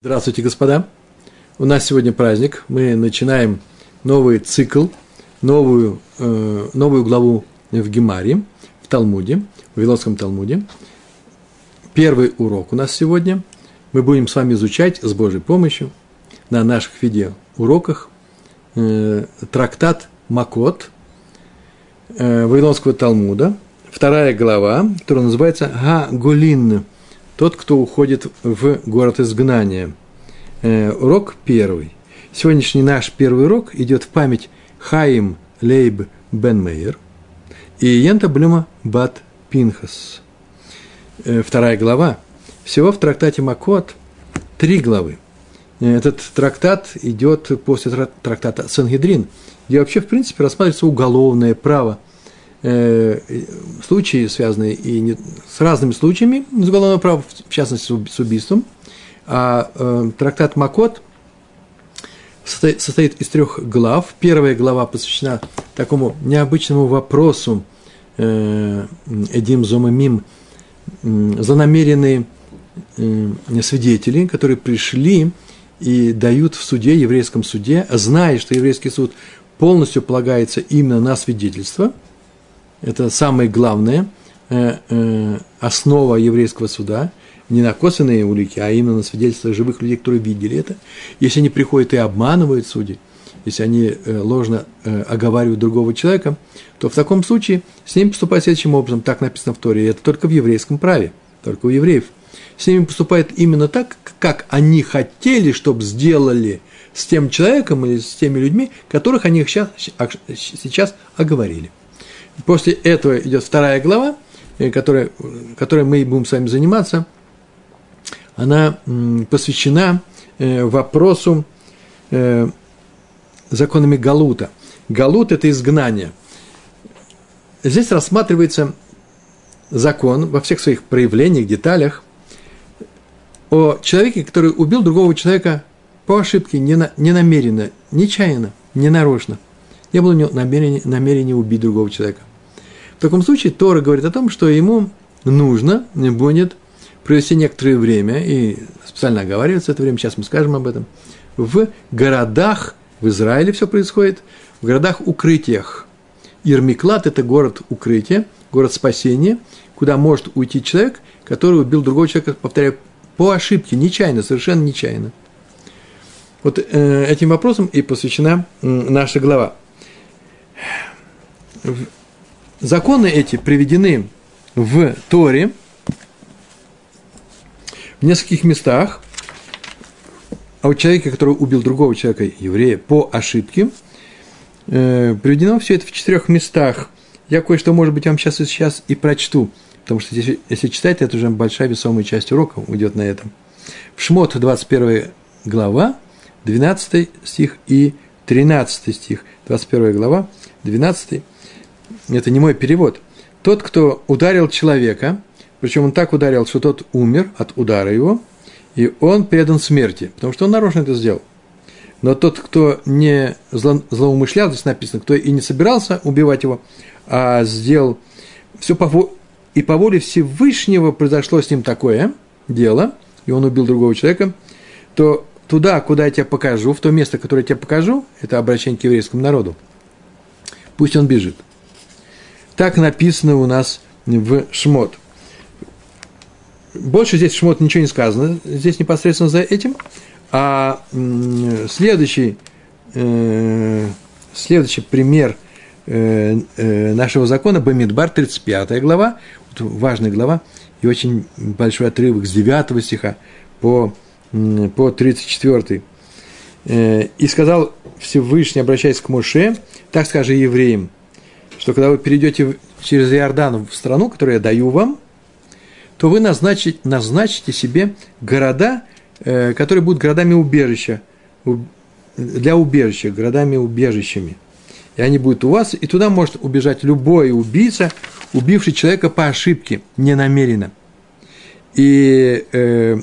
Здравствуйте, господа! У нас сегодня праздник. Мы начинаем новый цикл, новую, э, новую главу в Гемаре, в Талмуде, в Вавилонском Талмуде. Первый урок у нас сегодня. Мы будем с вами изучать с Божьей помощью на наших видеоуроках э, трактат Макот э, Вавилонского Талмуда, вторая глава, которая называется Га-Гулин – тот, кто уходит в город изгнания. Э, урок первый. Сегодняшний наш первый урок идет в память Хаим Лейб Бен Мейер и Йента Блюма Бат Пинхас. Э, вторая глава. Всего в трактате Макот три главы. Э, этот трактат идет после трактата Сангедрин, где вообще, в принципе, рассматривается уголовное право – э, случаи, связанные и не, с разными случаями из уголовного права, в частности с убийством. А э, трактат Макот состоит, состоит из трех глав. Первая глава посвящена такому необычному вопросу э, Эдим Зомамим, э, злонамеренные э, свидетели, которые пришли и дают в суде, еврейском суде, зная, что еврейский суд полностью полагается именно на свидетельство – это самое главное, э, э, основа еврейского суда, не на косвенные улики, а именно на свидетельства живых людей, которые видели это. Если они приходят и обманывают судей, если они э, ложно оговаривают другого человека, то в таком случае с ними поступают следующим образом, так написано в Торе, это только в еврейском праве, только у евреев. С ними поступают именно так, как они хотели, чтобы сделали с тем человеком или с теми людьми, которых они сейчас, сейчас оговорили. После этого идет вторая глава, э, которая, которой мы будем с вами заниматься. Она посвящена э, вопросу э, законами Галута. Галут – это изгнание. Здесь рассматривается закон во всех своих проявлениях, деталях о человеке, который убил другого человека по ошибке, ненамеренно, нечаянно, ненарочно. Не было у него намерения, намерения убить другого человека. В таком случае Тора говорит о том, что ему нужно будет провести некоторое время, и специально оговаривается это время, сейчас мы скажем об этом, в городах, в Израиле все происходит, в городах-укрытиях. Ирмиклад – это город укрытия, город спасения, куда может уйти человек, который убил другого человека, повторяю, по ошибке, нечаянно, совершенно нечаянно. Вот э, этим вопросом и посвящена э, наша глава. Законы эти приведены в Торе в нескольких местах, а у человека, который убил другого человека, еврея, по ошибке, э, приведено все это в четырех местах. Я кое-что, может быть, вам сейчас и сейчас и прочту, потому что если, если читать, это уже большая весомая часть урока уйдет на этом. В Шмот 21 глава, 12 стих и 13 стих. 21 глава, 12 это не мой перевод, тот, кто ударил человека, причем он так ударил, что тот умер от удара его, и он предан смерти, потому что он нарочно это сделал. Но тот, кто не зло, злоумышлял, здесь написано, кто и не собирался убивать его, а сделал все по, и по воле Всевышнего произошло с ним такое дело, и он убил другого человека, то туда, куда я тебе покажу, в то место, которое я тебе покажу, это обращение к еврейскому народу, пусть он бежит. Так написано у нас в Шмот. Больше здесь Шмот ничего не сказано, здесь непосредственно за этим. А следующий, э, следующий пример э, э, нашего закона, Бамидбар, 35 глава, важная глава, и очень большой отрывок с 9 стиха по, по 34. И сказал Всевышний, обращаясь к Моше, так скажи евреям, что когда вы перейдете через Иордан в страну, которую я даю вам, то вы назначите, назначите себе города, э, которые будут городами убежища, для убежища, городами-убежищами. И они будут у вас, и туда может убежать любой убийца, убивший человека по ошибке, ненамеренно. И э,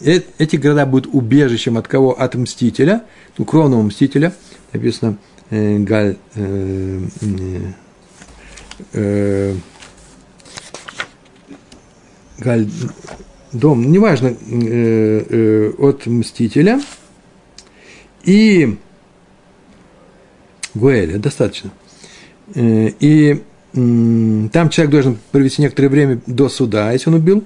э эти города будут убежищем от кого? От мстителя, ну, кровного мстителя, написано э, Галь, э, э, Галь, дом, неважно, э, э, от мстителя и Гуэля, достаточно. Э, и э, там человек должен провести некоторое время до суда, если он убил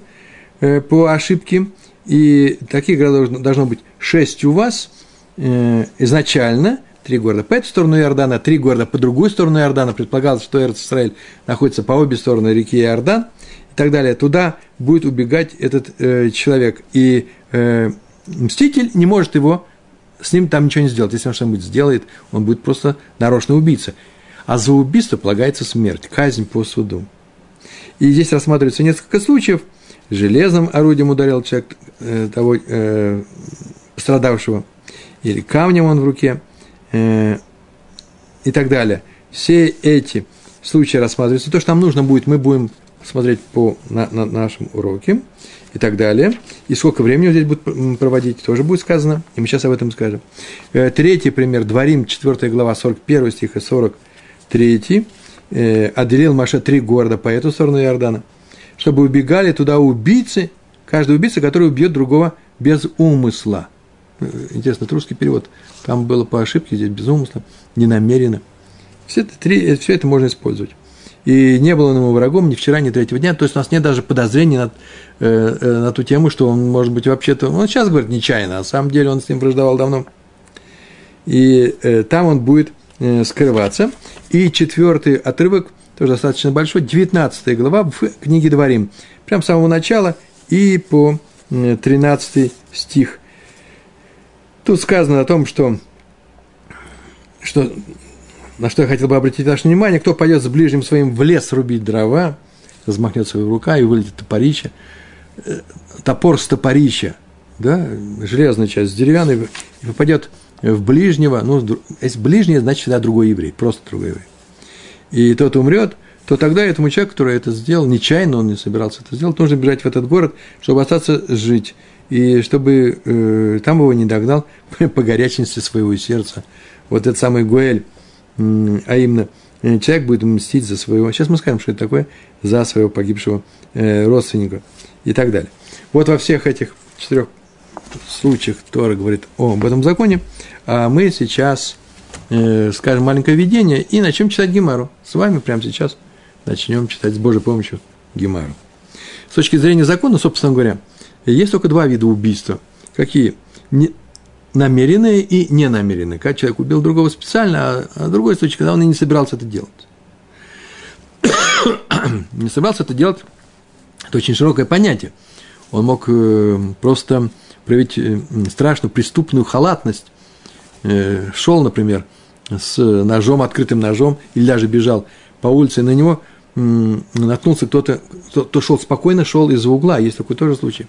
э, по ошибке. И таких городов должно быть шесть у вас э, изначально – три города по эту сторону Иордана, три города по другую сторону Иордана. Предполагалось, что Израиль находится по обе стороны реки Иордан и так далее. Туда будет убегать этот э, человек. И э, мститель не может его, с ним там ничего не сделать. Если он что-нибудь сделает, он будет просто нарочно убийца. А за убийство полагается смерть, казнь по суду. И здесь рассматривается несколько случаев. Железным орудием ударил человек э, того э, пострадавшего, или камнем он в руке – Э, и так далее. Все эти случаи рассматриваются. То, что нам нужно будет, мы будем смотреть по на, на нашем уроке и так далее. И сколько времени здесь будет проводить, тоже будет сказано, и мы сейчас об этом скажем. Э, третий пример, Дворим, 4 глава, 41 стих и 43. Э, отделил Маша три города по эту сторону Иордана, чтобы убегали туда убийцы, каждый убийца, который убьет другого без умысла. Интересно, это русский перевод. Там было по ошибке, здесь без умысла, ненамеренно. Все это, три, все это можно использовать. И не было он ему врагом ни вчера, ни третьего дня. То есть у нас нет даже подозрений на, э, э, на ту тему, что он, может быть, вообще-то... Он сейчас говорит нечаянно, а на самом деле он с ним враждовал давно. И э, там он будет э, скрываться. И четвертый отрывок, тоже достаточно большой, 19 глава в книге Дворим. Прям с самого начала и по 13 стих. Тут сказано о том, что, что на что я хотел бы обратить ваше внимание, кто пойдет с ближним своим в лес рубить дрова, размахнет свою рука и вылетит топорище, э, топор с топорища, да, железная часть деревянной, и попадет в ближнего, ну, если ближний, значит, всегда другой еврей, просто другой еврей. И тот умрет, то тогда этому человеку, который это сделал, нечаянно он не собирался это сделать, нужно бежать в этот город, чтобы остаться жить и чтобы э, там его не догнал по горячности своего сердца. Вот этот самый Гуэль, э, а именно э, человек будет мстить за своего, сейчас мы скажем, что это такое, за своего погибшего э, родственника и так далее. Вот во всех этих четырех случаях Тора говорит о, об этом законе, а мы сейчас э, скажем маленькое видение и начнем читать Гемару. С вами прямо сейчас начнем читать с Божьей помощью Гемару. С точки зрения закона, собственно говоря, есть только два вида убийства. Какие? Не, намеренные и ненамеренные. Когда человек убил другого специально, а, а другой случай, когда он и не собирался это делать. не собирался это делать, это очень широкое понятие. Он мог э, просто проявить э, страшную преступную халатность. Э, шел, например, с ножом, открытым ножом, или даже бежал по улице, и на него – наткнулся кто-то, кто, кто шел спокойно, шел из-за угла, есть такой тоже случай.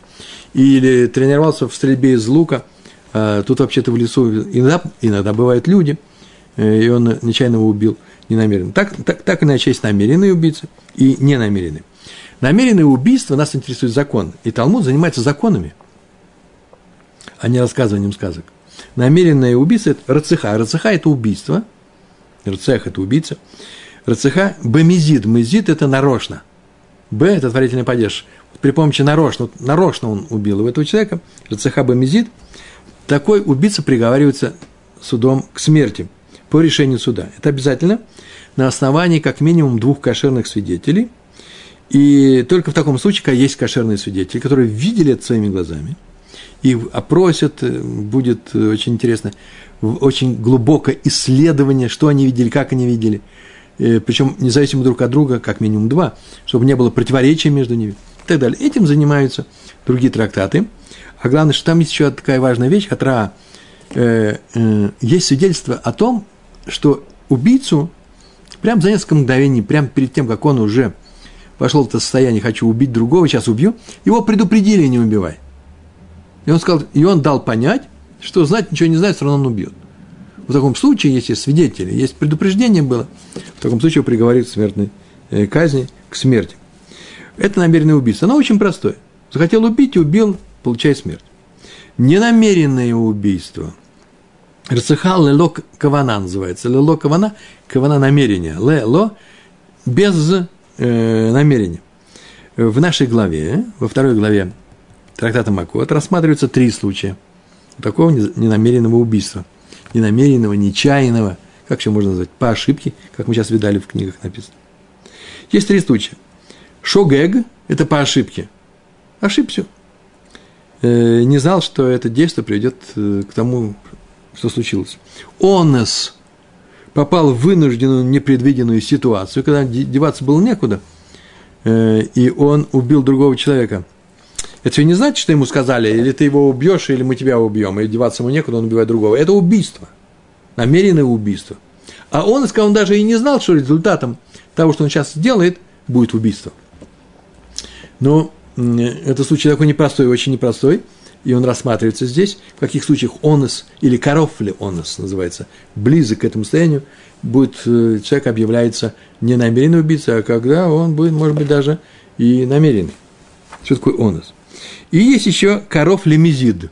Или тренировался в стрельбе из лука, а, тут вообще-то в лесу иногда, иногда бывают люди, э, и он нечаянно его убил ненамеренно. Так, так, так иначе есть намеренные убийцы и ненамеренные. Намеренные убийства нас интересует закон, и Талмуд занимается законами, а не рассказыванием сказок. Намеренное убийство – это рацеха. Рацеха – это убийство. Рацех – это убийца. РЦХ бемизид. Мезид – это нарочно. Б – это творительный падеж. При помощи нарочно, нарочно он убил его, этого человека. РЦХ бемизид. Такой убийца приговаривается судом к смерти по решению суда. Это обязательно на основании как минимум двух кошерных свидетелей. И только в таком случае, когда есть кошерные свидетели, которые видели это своими глазами, и опросят, э, будет очень интересно, очень глубокое исследование, что они видели, как они видели – Э, причем независимо друг от друга, как минимум два, чтобы не было противоречия между ними и так далее. Этим занимаются другие трактаты. А главное, что там есть еще такая важная вещь, которая э, э, есть свидетельство о том, что убийцу прямо за несколько мгновений, прямо перед тем, как он уже вошел в это состояние, хочу убить другого, сейчас убью, его предупредили, не убивай. И он сказал, и он дал понять, что знать ничего не знает, все равно он убьет. В таком случае, если свидетели, есть предупреждение было, в таком случае приговорит к смертной э, казни, к смерти. Это намеренное убийство. Оно очень простое. Захотел убить, убил, получай смерть. Ненамеренное убийство. Рцеха лело кавана называется. Лело кавана, кавана намерения. Лело без э, намерения. В нашей главе, во второй главе трактата Макот рассматриваются три случая такого ненамеренного убийства. Ненамеренного, нечаянного, как еще можно назвать, по ошибке, как мы сейчас видали в книгах написано. Есть три случая. Шогег – это по ошибке. Ошибся. Э, не знал, что это действие приведет э, к тому, что случилось. Онес попал в вынужденную, непредвиденную ситуацию, когда деваться было некуда, э, и он убил другого человека. Это все не значит, что ему сказали, или ты его убьешь, или мы тебя убьем, и деваться ему некуда, он убивает другого. Это убийство, намеренное убийство. А он, сказал, он даже и не знал, что результатом того, что он сейчас сделает, будет убийство. Но это случай такой непростой, очень непростой – и он рассматривается здесь, в каких случаях онос или коровли онос называется, близок к этому состоянию, будет, э, человек объявляется не намеренный убийца, а когда он будет, может быть, даже и намеренный. Что такое онос? И есть еще коров лемезид.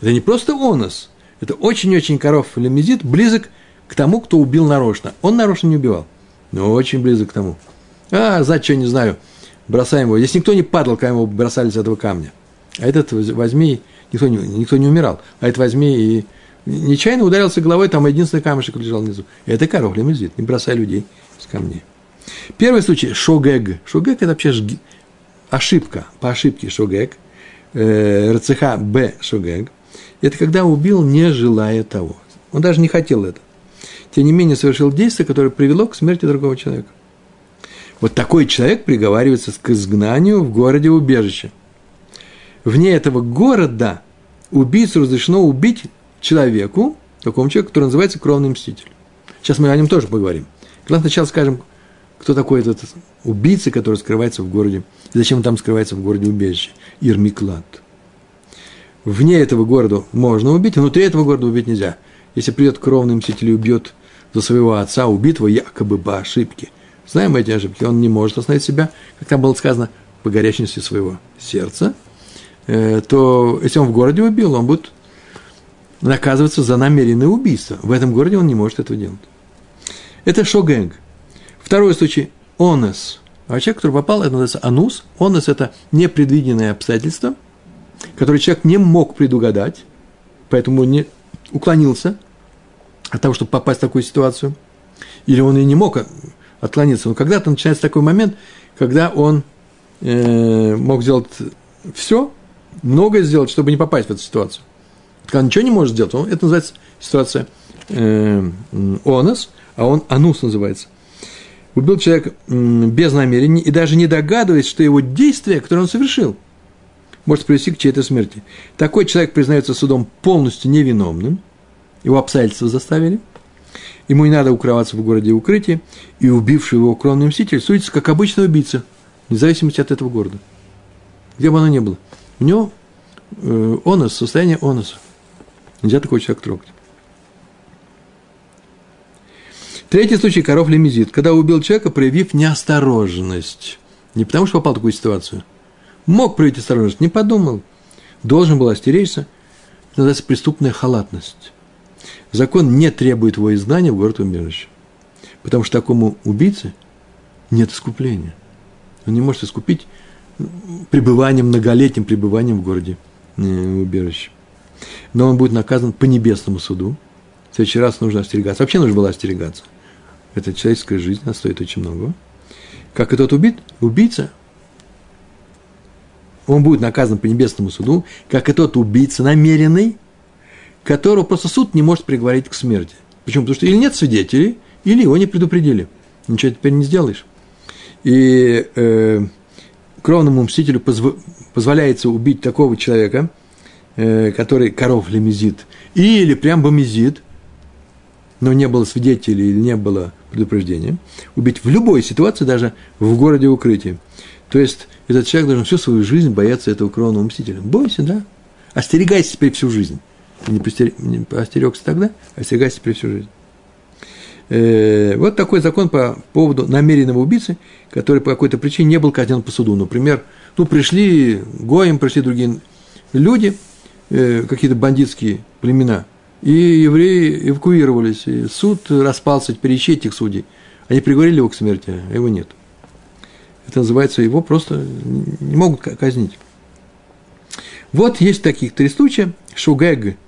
Это не просто онос, это очень-очень коров лемезид, близок к тому, кто убил нарочно. Он нарочно не убивал, но очень близок к тому. А, за что, не знаю, бросаем его. Здесь никто не падал, когда его бросали с этого камня – а этот возьми, никто не, никто не умирал, а этот возьми и нечаянно ударился головой, там единственный камешек лежал внизу. Это коров лимузит, не бросай людей с камней. Первый случай – шогег. Шогег – это вообще жги, ошибка, по ошибке шогег. Э, РЦХ Б шогег. Это когда убил, не желая того. Он даже не хотел это. Тем не менее, совершил действие, которое привело к смерти другого человека. Вот такой человек приговаривается к изгнанию в городе убежище – вне этого города убийцу разрешено убить человеку, такому человеку, который называется кровный мститель. Сейчас мы о нем тоже поговорим. Давай сначала скажем, кто такой этот убийца, который скрывается в городе, зачем он там скрывается в городе убежище, Ирмиклад. Вне этого города можно убить, внутри этого города убить нельзя. Если придет кровный мститель и убьет за своего отца, убитого якобы по ошибке. Знаем эти ошибки, он не может остановить себя, как там было сказано, по горячности своего сердца – Э, то если он в городе убил, он будет наказываться за намеренное убийство. В этом городе он не может этого делать. Это шогенг. Второй случай – онес. А человек, который попал, это называется анус. Онес – это непредвиденное обстоятельство, которое человек не мог предугадать, поэтому не уклонился от того, чтобы попасть в такую ситуацию. Или он и не мог отклониться. Но когда-то начинается такой момент, когда он э, мог сделать все, многое сделать, чтобы не попасть в эту ситуацию. Когда ничего не может сделать, он, это называется ситуация э, онос, а он анус называется. Убил человека э, без намерения и даже не догадываясь, что его действие, которое он совершил, может привести к чьей-то смерти. Такой человек признается судом полностью невиновным, его обстоятельства заставили, ему не надо укрываться в городе укрытии, и убивший его кровный мститель судится как обычный убийца, вне зависимости от этого города, где бы оно ни было. У него э, онос, состояние оноса. Нельзя такой человек трогать. Третий случай – коров лимизит, когда убил человека, проявив неосторожность. Не потому, что попал в такую ситуацию. Мог проявить осторожность, не подумал. Должен был остеречься. Это называется преступная халатность. Закон не требует его изгнания в город убежище. Потому что такому убийце нет искупления. Он не может искупить пребыванием, многолетним пребыванием в городе э, убежище. Но он будет наказан по небесному суду. В следующий раз нужно остерегаться. Вообще нужно было остерегаться. Это человеческая жизнь, она стоит очень много. Как и тот убит, убийца, он будет наказан по небесному суду, как и тот убийца намеренный, которого просто суд не может приговорить к смерти. Почему? Потому что или нет свидетелей, или его не предупредили. Ничего теперь не сделаешь. И э, кровному мстителю позв... позволяется убить такого человека, э, который коров лемезит, или прям бомезит, но не было свидетелей или не было предупреждения, убить в любой ситуации, даже в городе укрытии. То есть этот человек должен всю свою жизнь бояться этого кровного мстителя. Бойся, да? Остерегайся теперь всю жизнь. Не, постер... не остерегся тогда, остерегайся теперь всю жизнь. Э, вот такой закон по поводу намеренного убийцы, который по какой-то причине не был казнен по суду. Например, ну, пришли гоем, пришли другие люди, э, какие-то бандитские племена, и евреи эвакуировались, и суд распался, теперь этих судей. Они приговорили его к смерти, а его нет. Это называется, его просто не могут казнить. Вот есть таких три случая. Шугег,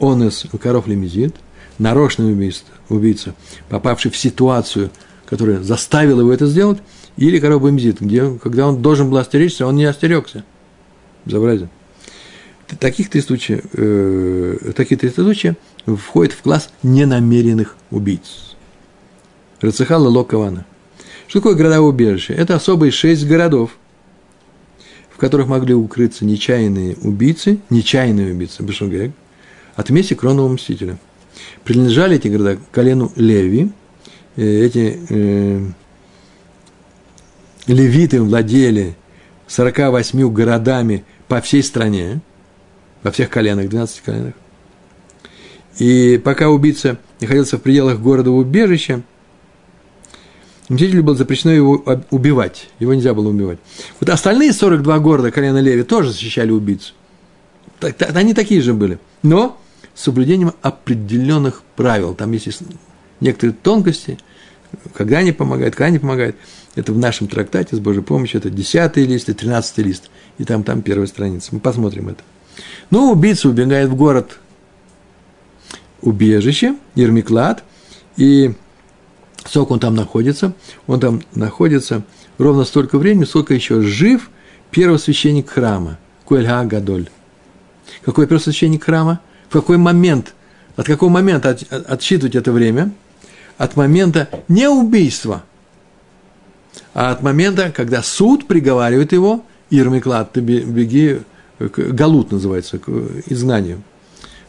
онес, коров лимизит, нарочный убийца, убийца, попавший в ситуацию, которая заставила его это сделать, или коров где, когда он должен был остеречься, он не остерегся. Безобразие. Таких три случая, э, такие три случая входят в класс ненамеренных убийц. Рацехала Локавана. Что такое городовое убежище? Это особые шесть городов, в которых могли укрыться нечаянные убийцы, нечаянные убийцы, Бешугег, от мести кронного мстителя. Принадлежали эти города колену Леви, э, эти э, левиты владели 48 городами по всей стране, во всех коленах, 12 коленах. И пока убийца находился в пределах города убежища, Мстителю было запрещено его убивать, его нельзя было убивать. Вот остальные 42 города колена Леви тоже защищали убийцу. Они такие же были, но с соблюдением определенных правил. Там есть некоторые тонкости, когда они помогают, когда они помогают. Это в нашем трактате с Божьей помощью, это 10 лист и 13 лист. И там, там первая страница. Мы посмотрим это. Ну, убийца убегает в город убежище, Ермиклад, и сколько он там находится? Он там находится ровно столько времени, сколько еще жив первосвященник храма, Куэльга Гадоль. Какой первосвященник храма? В какой момент, от какого момента от, от, отсчитывать это время? От момента не убийства, а от момента, когда суд приговаривает его, Ирмиклад, ты беги, Галут называется, к изгнанию.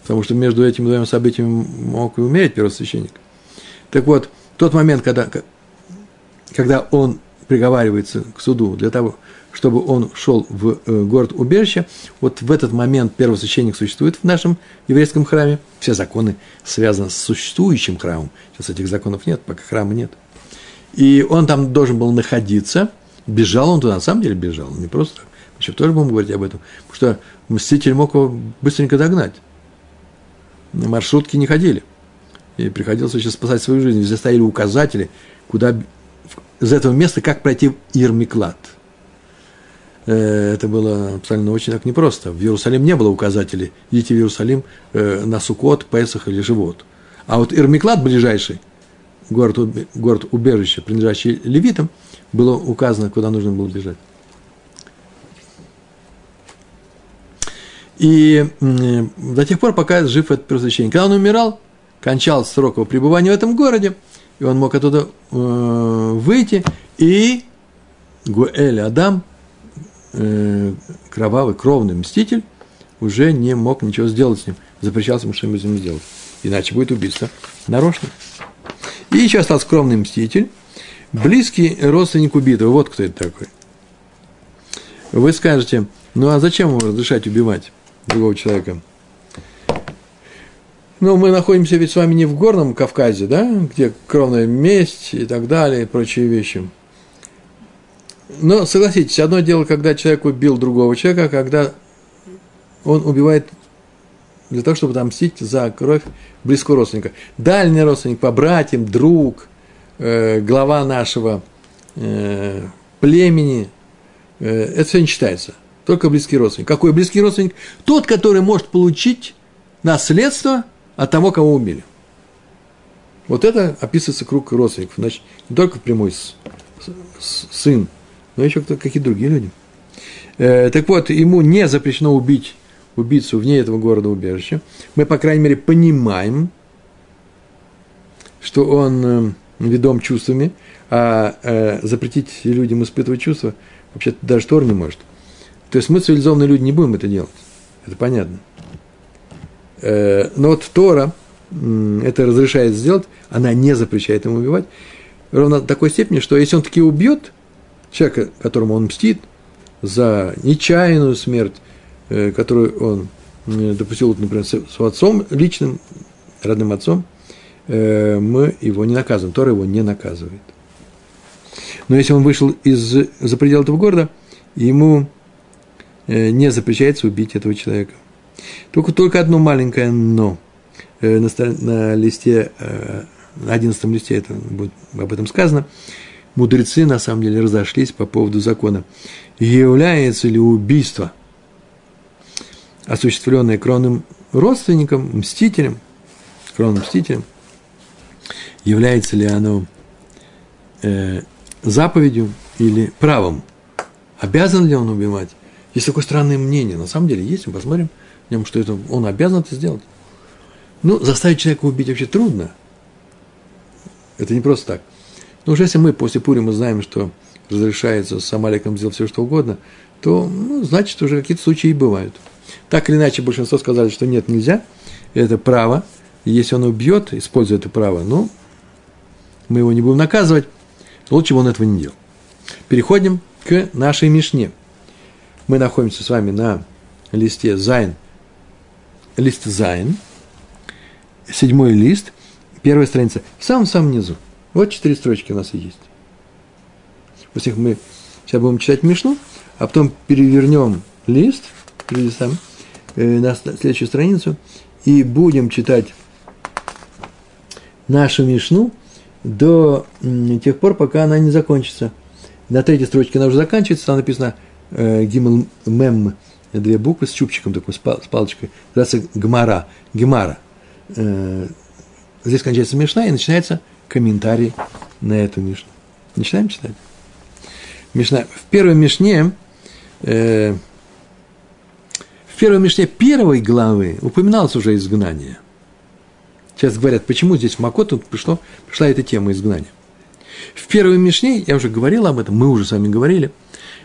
Потому что между этими двумя событиями мог и умереть первосвященник. Так вот, тот момент, когда, когда он приговаривается к суду для того, чтобы он шел в э, город убежище, вот в этот момент первосвященник существует в нашем еврейском храме. Все законы связаны с существующим храмом. Сейчас этих законов нет, пока храма нет. И он там должен был находиться. Бежал он туда, на самом деле бежал, не просто так. Еще тоже будем говорить об этом. Потому что мститель мог его быстренько догнать. На маршрутке не ходили и приходилось еще спасать свою жизнь. Везде стояли указатели, куда из этого места, как пройти Ирмиклад. Э, это было абсолютно очень так непросто. В Иерусалим не было указателей. Идите в Иерусалим э, на Сукот, Песах или Живот. А вот Ирмиклад ближайший, город, город убежище, принадлежащий левитам, было указано, куда нужно было бежать. И до тех пор, пока жив этот первосвященник. Когда он умирал, кончался срок его пребывания в этом городе, и он мог оттуда э, выйти, и Гуэль Адам, э, кровавый, кровный мститель, уже не мог ничего сделать с ним. Запрещался ему что-нибудь с ним сделать. Иначе будет убийство нарочно. И еще остался кровный мститель, близкий родственник убитого. Вот кто это такой. Вы скажете, ну а зачем ему разрешать убивать другого человека? Ну, мы находимся ведь с вами не в горном Кавказе, да, где кровная месть и так далее, и прочие вещи. Но согласитесь, одно дело, когда человек убил другого человека, а когда он убивает для того, чтобы отомстить за кровь близкого родственника. Дальний родственник по братьям, друг, э, глава нашего э, племени, э, это все не считается. Только близкий родственник. Какой близкий родственник? Тот, который может получить наследство – от того, кого убили. Вот это описывается круг родственников. Значит, не только прямой сын, но еще какие-то другие люди. Э, так вот, ему не запрещено убить убийцу вне этого города убежища. Мы, по крайней мере, понимаем, что он э, ведом чувствами, а э, запретить людям испытывать чувства вообще-то даже Тор не может. То есть мы, цивилизованные люди, не будем это делать. Это понятно. Э, но вот Тора это разрешает сделать, она не запрещает ему убивать, ровно до такой степени, что если он таки убьет человека, которому он мстит, за нечаянную смерть, э, которую он допустил, например, с отцом личным, родным отцом, э, мы его не наказываем, Тора его не наказывает. Но если он вышел из, за пределы этого города, ему не запрещается убить этого человека. Только, только одно маленькое «но». Э, на, на листе, э, на одиннадцатом листе это будет об этом сказано. Мудрецы, на самом деле, разошлись по поводу закона. Является ли убийство осуществленное кровным родственником, мстителем, кровным мстителем, является ли оно э, заповедью или правом. Обязан ли он убивать? Есть такое странное мнение. На самом деле есть, мы посмотрим в нем, что это, он обязан это сделать. Ну, заставить человека убить вообще трудно. Это не просто так. Но уже если мы после Пурима знаем, что разрешается с Амаликом сделать все, что угодно, то, ну, значит, уже какие-то случаи и бывают. Так или иначе, большинство сказали, что нет, нельзя. Это право. Если он убьет, используя это право, ну, мы его не будем наказывать. Лучше бы он этого не делал. Переходим к нашей Мишне. Мы находимся с вами на листе Зайн, лист Зайн, седьмой лист, первая страница, в самом-самом низу. Вот четыре строчки у нас и есть. Их мы сейчас будем читать Мишну, а потом перевернем лист, перелистаем э, на следующую страницу, и будем читать нашу Мишну до тех пор, пока она не закончится. На третьей строчке она уже заканчивается, там написано э, Гимл Мем, две буквы с чубчиком такой, с, пал, с палочкой, называется Гмара, Гемара. Э, здесь кончается Мишна и начинается комментарий на эту Мишну. Начинаем читать. Мишна. В первой Мишне, э, в первой Мишне первой главы упоминалось уже изгнание. Сейчас говорят, почему здесь в Макот тут пришло, пришла эта тема изгнания. В первой Мишне, я уже говорил об этом, мы уже с вами говорили,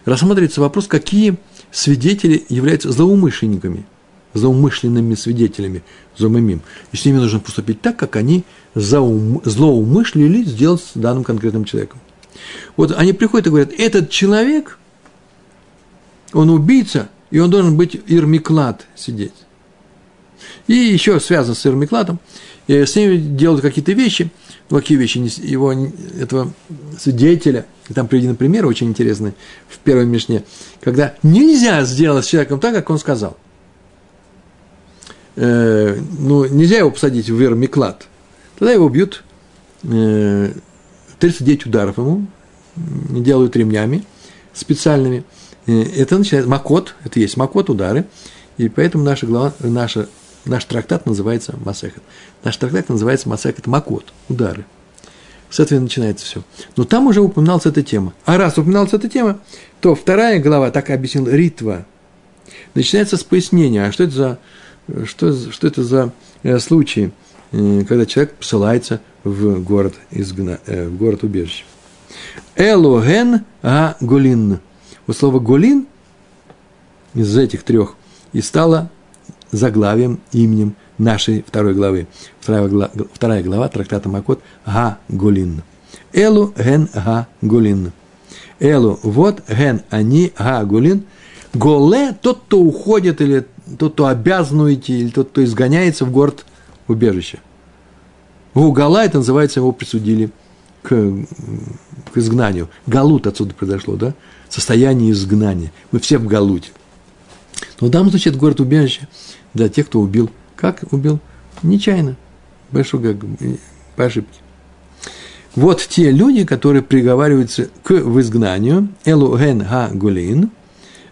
рассматривается вопрос, какие свидетели являются злоумышленниками, злоумышленными свидетелями, зомымим. И с ними нужно поступить так, как они заум, злоумышлили сделать с данным конкретным человеком. Вот они приходят и говорят, этот человек, он убийца, и он должен быть ирмиклад сидеть. И еще связан с ирмикладом, и с ним делают какие-то вещи, ну, вещи, его, этого свидетеля, и там приведены примеры очень интересные в первой Мишне, когда нельзя сделать с человеком так, как он сказал. Э, ну, нельзя его посадить в вермиклад. Тогда его бьют э, 39 ударов ему, делают ремнями специальными. Э, это начинает макот, это есть макот, удары. И поэтому наша, глава, наша, наш трактат называется Масехет. Наш трактат называется Масехет Макот, удары. С этого начинается все. Но там уже упоминалась эта тема. А раз упоминалась эта тема, то вторая глава, так объяснил Ритва, начинается с пояснения, а что это за, что, что это за э, случай, э, когда человек посылается в город, изгна, э, в город убежище. Элоген а голин. Вот слово голин из этих трех и стало заглавием, именем нашей второй главы. Вторая глава, вторая глава трактата Макот Га Голин. Элу ген га Голин. Элу, вот ген они га Голин. Голе – тот, кто уходит, или тот, кто обязан уйти, или тот, кто изгоняется в город убежище. Гугала – это называется, его присудили к, к изгнанию. Галут отсюда произошло, да? Состояние изгнания. Мы все в галуте. Но в данном случае это город убежище для тех, кто убил. Как убил? Нечаянно. Большой, по ошибке. Вот те люди, которые приговариваются к в изгнанию, элу ген га гулин,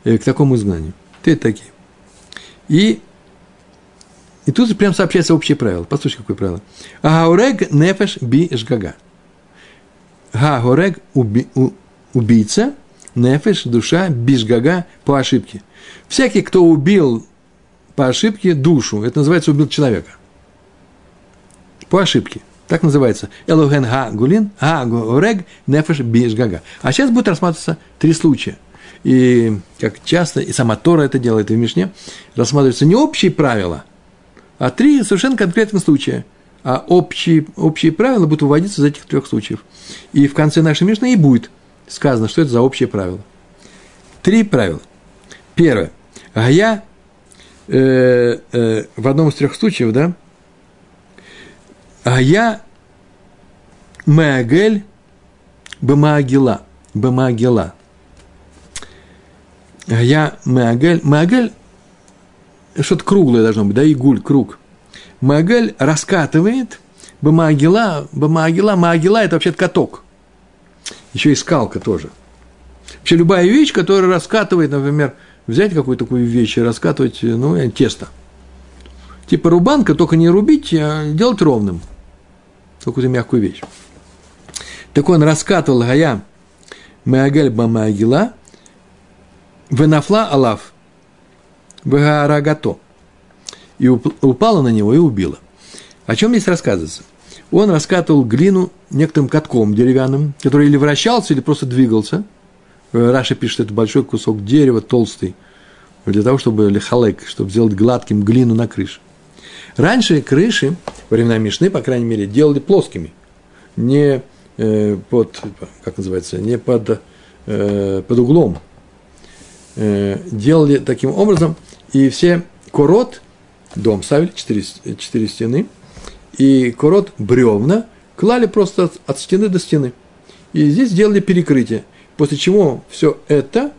э, к такому изгнанию. Ты такие. И, и тут прям сообщается общее правило. Послушай, какое правило. Агаурег нефеш би жгага. Гаорег уби, убийца, нефеш, душа, бишгага по ошибке. Всякий, кто убил по ошибке душу, это называется убил человека. По ошибке. Так называется. Элоген га гулин, га горег, нефеш бишгага. А сейчас будет рассматриваться три случая. И как часто, и сама Тора это делает и в Мишне, рассматриваются не общие правила, а три совершенно конкретных случая – а общие, общие правила будут выводиться из этих трех случаев. И в конце нашей Мишны и будет сказано, что это за общие правила. Три правила. Первое. А я э, э, в одном из трех случаев, да, а я Меагель Бамаагила. Бамаагила. А я Меагель. Меагель что-то круглое должно быть, да, игуль, круг. Магаль раскатывает Бамагила, Бамагила, Магила – это вообще каток. Еще и скалка тоже. Вообще любая вещь, которая раскатывает, например, взять какую-то такую вещь и раскатывать, ну, э, тесто. Типа рубанка, только не рубить, а делать ровным. Какую-то мягкую вещь. Так он раскатывал гая Меагель Бамагила, Венафла Алав, Вегарагато. И упала на него и убила. О чем здесь рассказывается? Он раскатывал глину некоторым катком деревянным, который или вращался, или просто двигался. Раша пишет, это большой кусок дерева, толстый, для того, чтобы лихалек, чтобы сделать гладким глину на крыше. Раньше крыши, во времена Мишны, по крайней мере, делали плоскими, не э, под, как называется, не под, э, под углом. Э, делали таким образом, и все корот, дом ставили, четыре, четыре стены – и корот бревна клали просто от, от стены до стены. И здесь сделали перекрытие. После чего все это,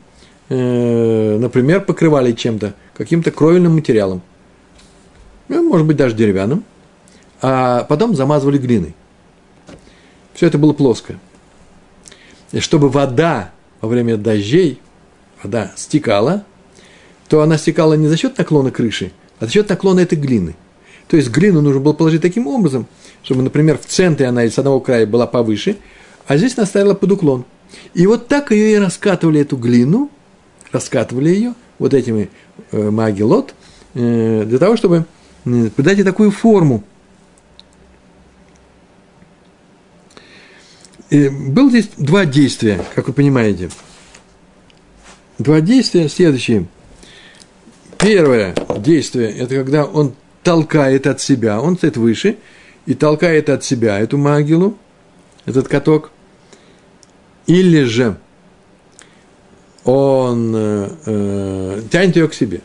э, например, покрывали чем-то, каким-то кровельным материалом. Ну, может быть, даже деревянным. А потом замазывали глиной. Все это было плоское. И чтобы вода во время дождей, вода стекала, то она стекала не за счет наклона крыши, а за счет наклона этой глины – то есть глину нужно было положить таким образом, чтобы, например, в центре она с одного края была повыше, а здесь она стояла под уклон. И вот так ее и раскатывали, эту глину, раскатывали ее вот этими э, магилот, э, для того, чтобы придать ей такую форму. И было здесь два действия, как вы понимаете. Два действия следующие. Первое действие – это когда он толкает от себя, он стоит выше, и толкает от себя эту магилу, этот каток, или же он э, э, тянет ее к себе.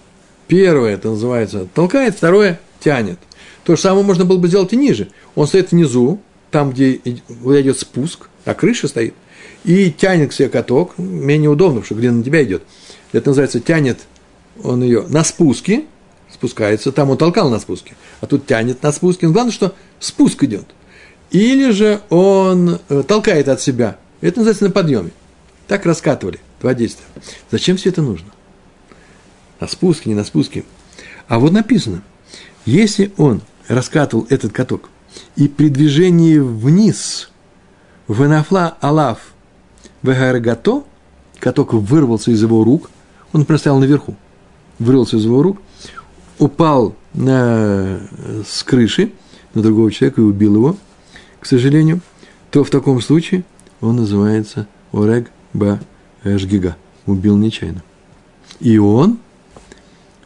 Первое это называется толкает, второе тянет. То же самое можно было бы сделать и ниже. Он стоит внизу, там, где идет спуск, а крыша стоит, и тянет к себе каток, менее удобно, потому что глина на тебя идет. Это называется тянет он ее на спуске, спускается, там он толкал на спуске, а тут тянет на спуске. Но главное, что спуск идет. Или же он э, толкает от себя. Это называется на подъеме. Так раскатывали. Два действия. Зачем все это нужно? На спуске, не на спуске. А вот написано, если он раскатывал этот каток, и при движении вниз в Энафла Алав Вегарагато, каток вырвался из его рук, он простоял наверху, вырвался из его рук, упал на, с крыши на другого человека и убил его, к сожалению, то в таком случае он называется Орег Ба Эшгига, убил нечаянно. И он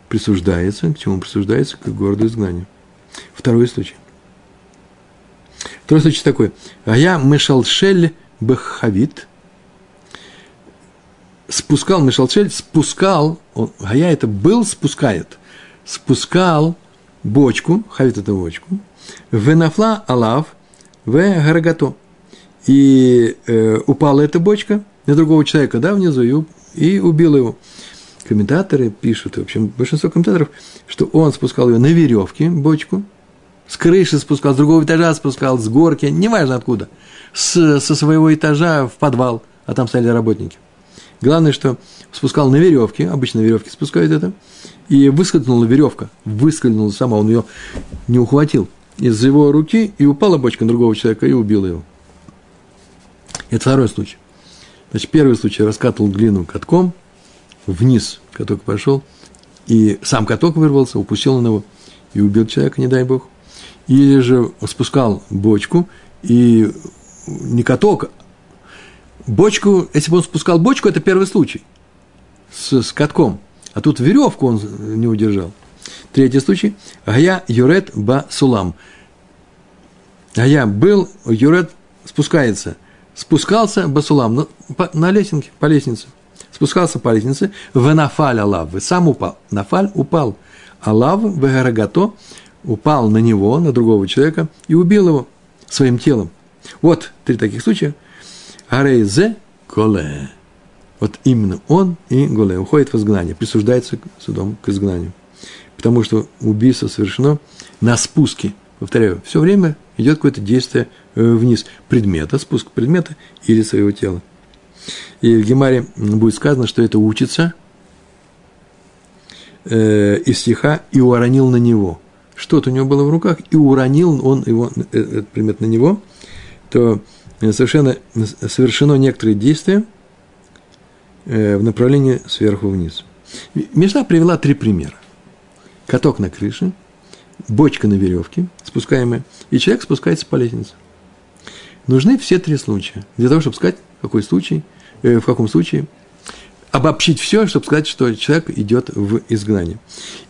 присуждается, к чему присуждается, к городу изгнанию. Второй случай. Второй случай такой. А я мешалшель бахавит, спускал, мешалшель спускал, он, а я это был, спускает спускал бочку, хавит эту бочку, венафла алав, в гарагато. И э, упала эта бочка на другого человека, да, внизу, и, и убил его. Комментаторы пишут, в общем, большинство комментаторов, что он спускал ее на веревке, бочку, с крыши спускал, с другого этажа спускал, с горки, неважно откуда, с, со своего этажа в подвал, а там стояли работники. Главное, что спускал на веревке, обычно на веревке спускают это, и выскользнула веревка, выскользнула сама, он ее не ухватил из его руки, и упала бочка на другого человека и убила его. Это второй случай. Значит, первый случай раскатывал глину катком, вниз каток пошел, и сам каток вырвался, упустил на него и убил человека, не дай бог. Или же спускал бочку, и не каток, бочку, если бы он спускал бочку, это первый случай с, с катком – а тут веревку он не удержал. Третий случай. Гая Юрет Ба Сулам. Гая был, Юрет спускается. Спускался Басулам на, по, на лесенке, по лестнице. Спускался по лестнице. В нафаль Алав. Сам упал. Нафаль упал. Алав в Гарагато упал на него, на другого человека, и убил его своим телом. Вот три таких случая. Арейзе коле. Вот именно он и Голе уходит в изгнание, присуждается судом к изгнанию. Потому что убийство совершено на спуске. Повторяю, все время идет какое-то действие э, вниз предмета, спуск предмета или своего тела. И в Гемаре будет сказано, что это учится э, из стиха «и уронил на него». Что-то у него было в руках, и уронил он его, э, этот предмет на него, то совершенно совершено некоторые действия э, в направлении сверху вниз. Мишна привела три примера. Каток на крыше, бочка на веревке, спускаемая, и человек спускается по лестнице. Нужны все три случая для того, чтобы сказать, какой случай, э, в каком случае обобщить все, чтобы сказать, что человек идет в изгнание.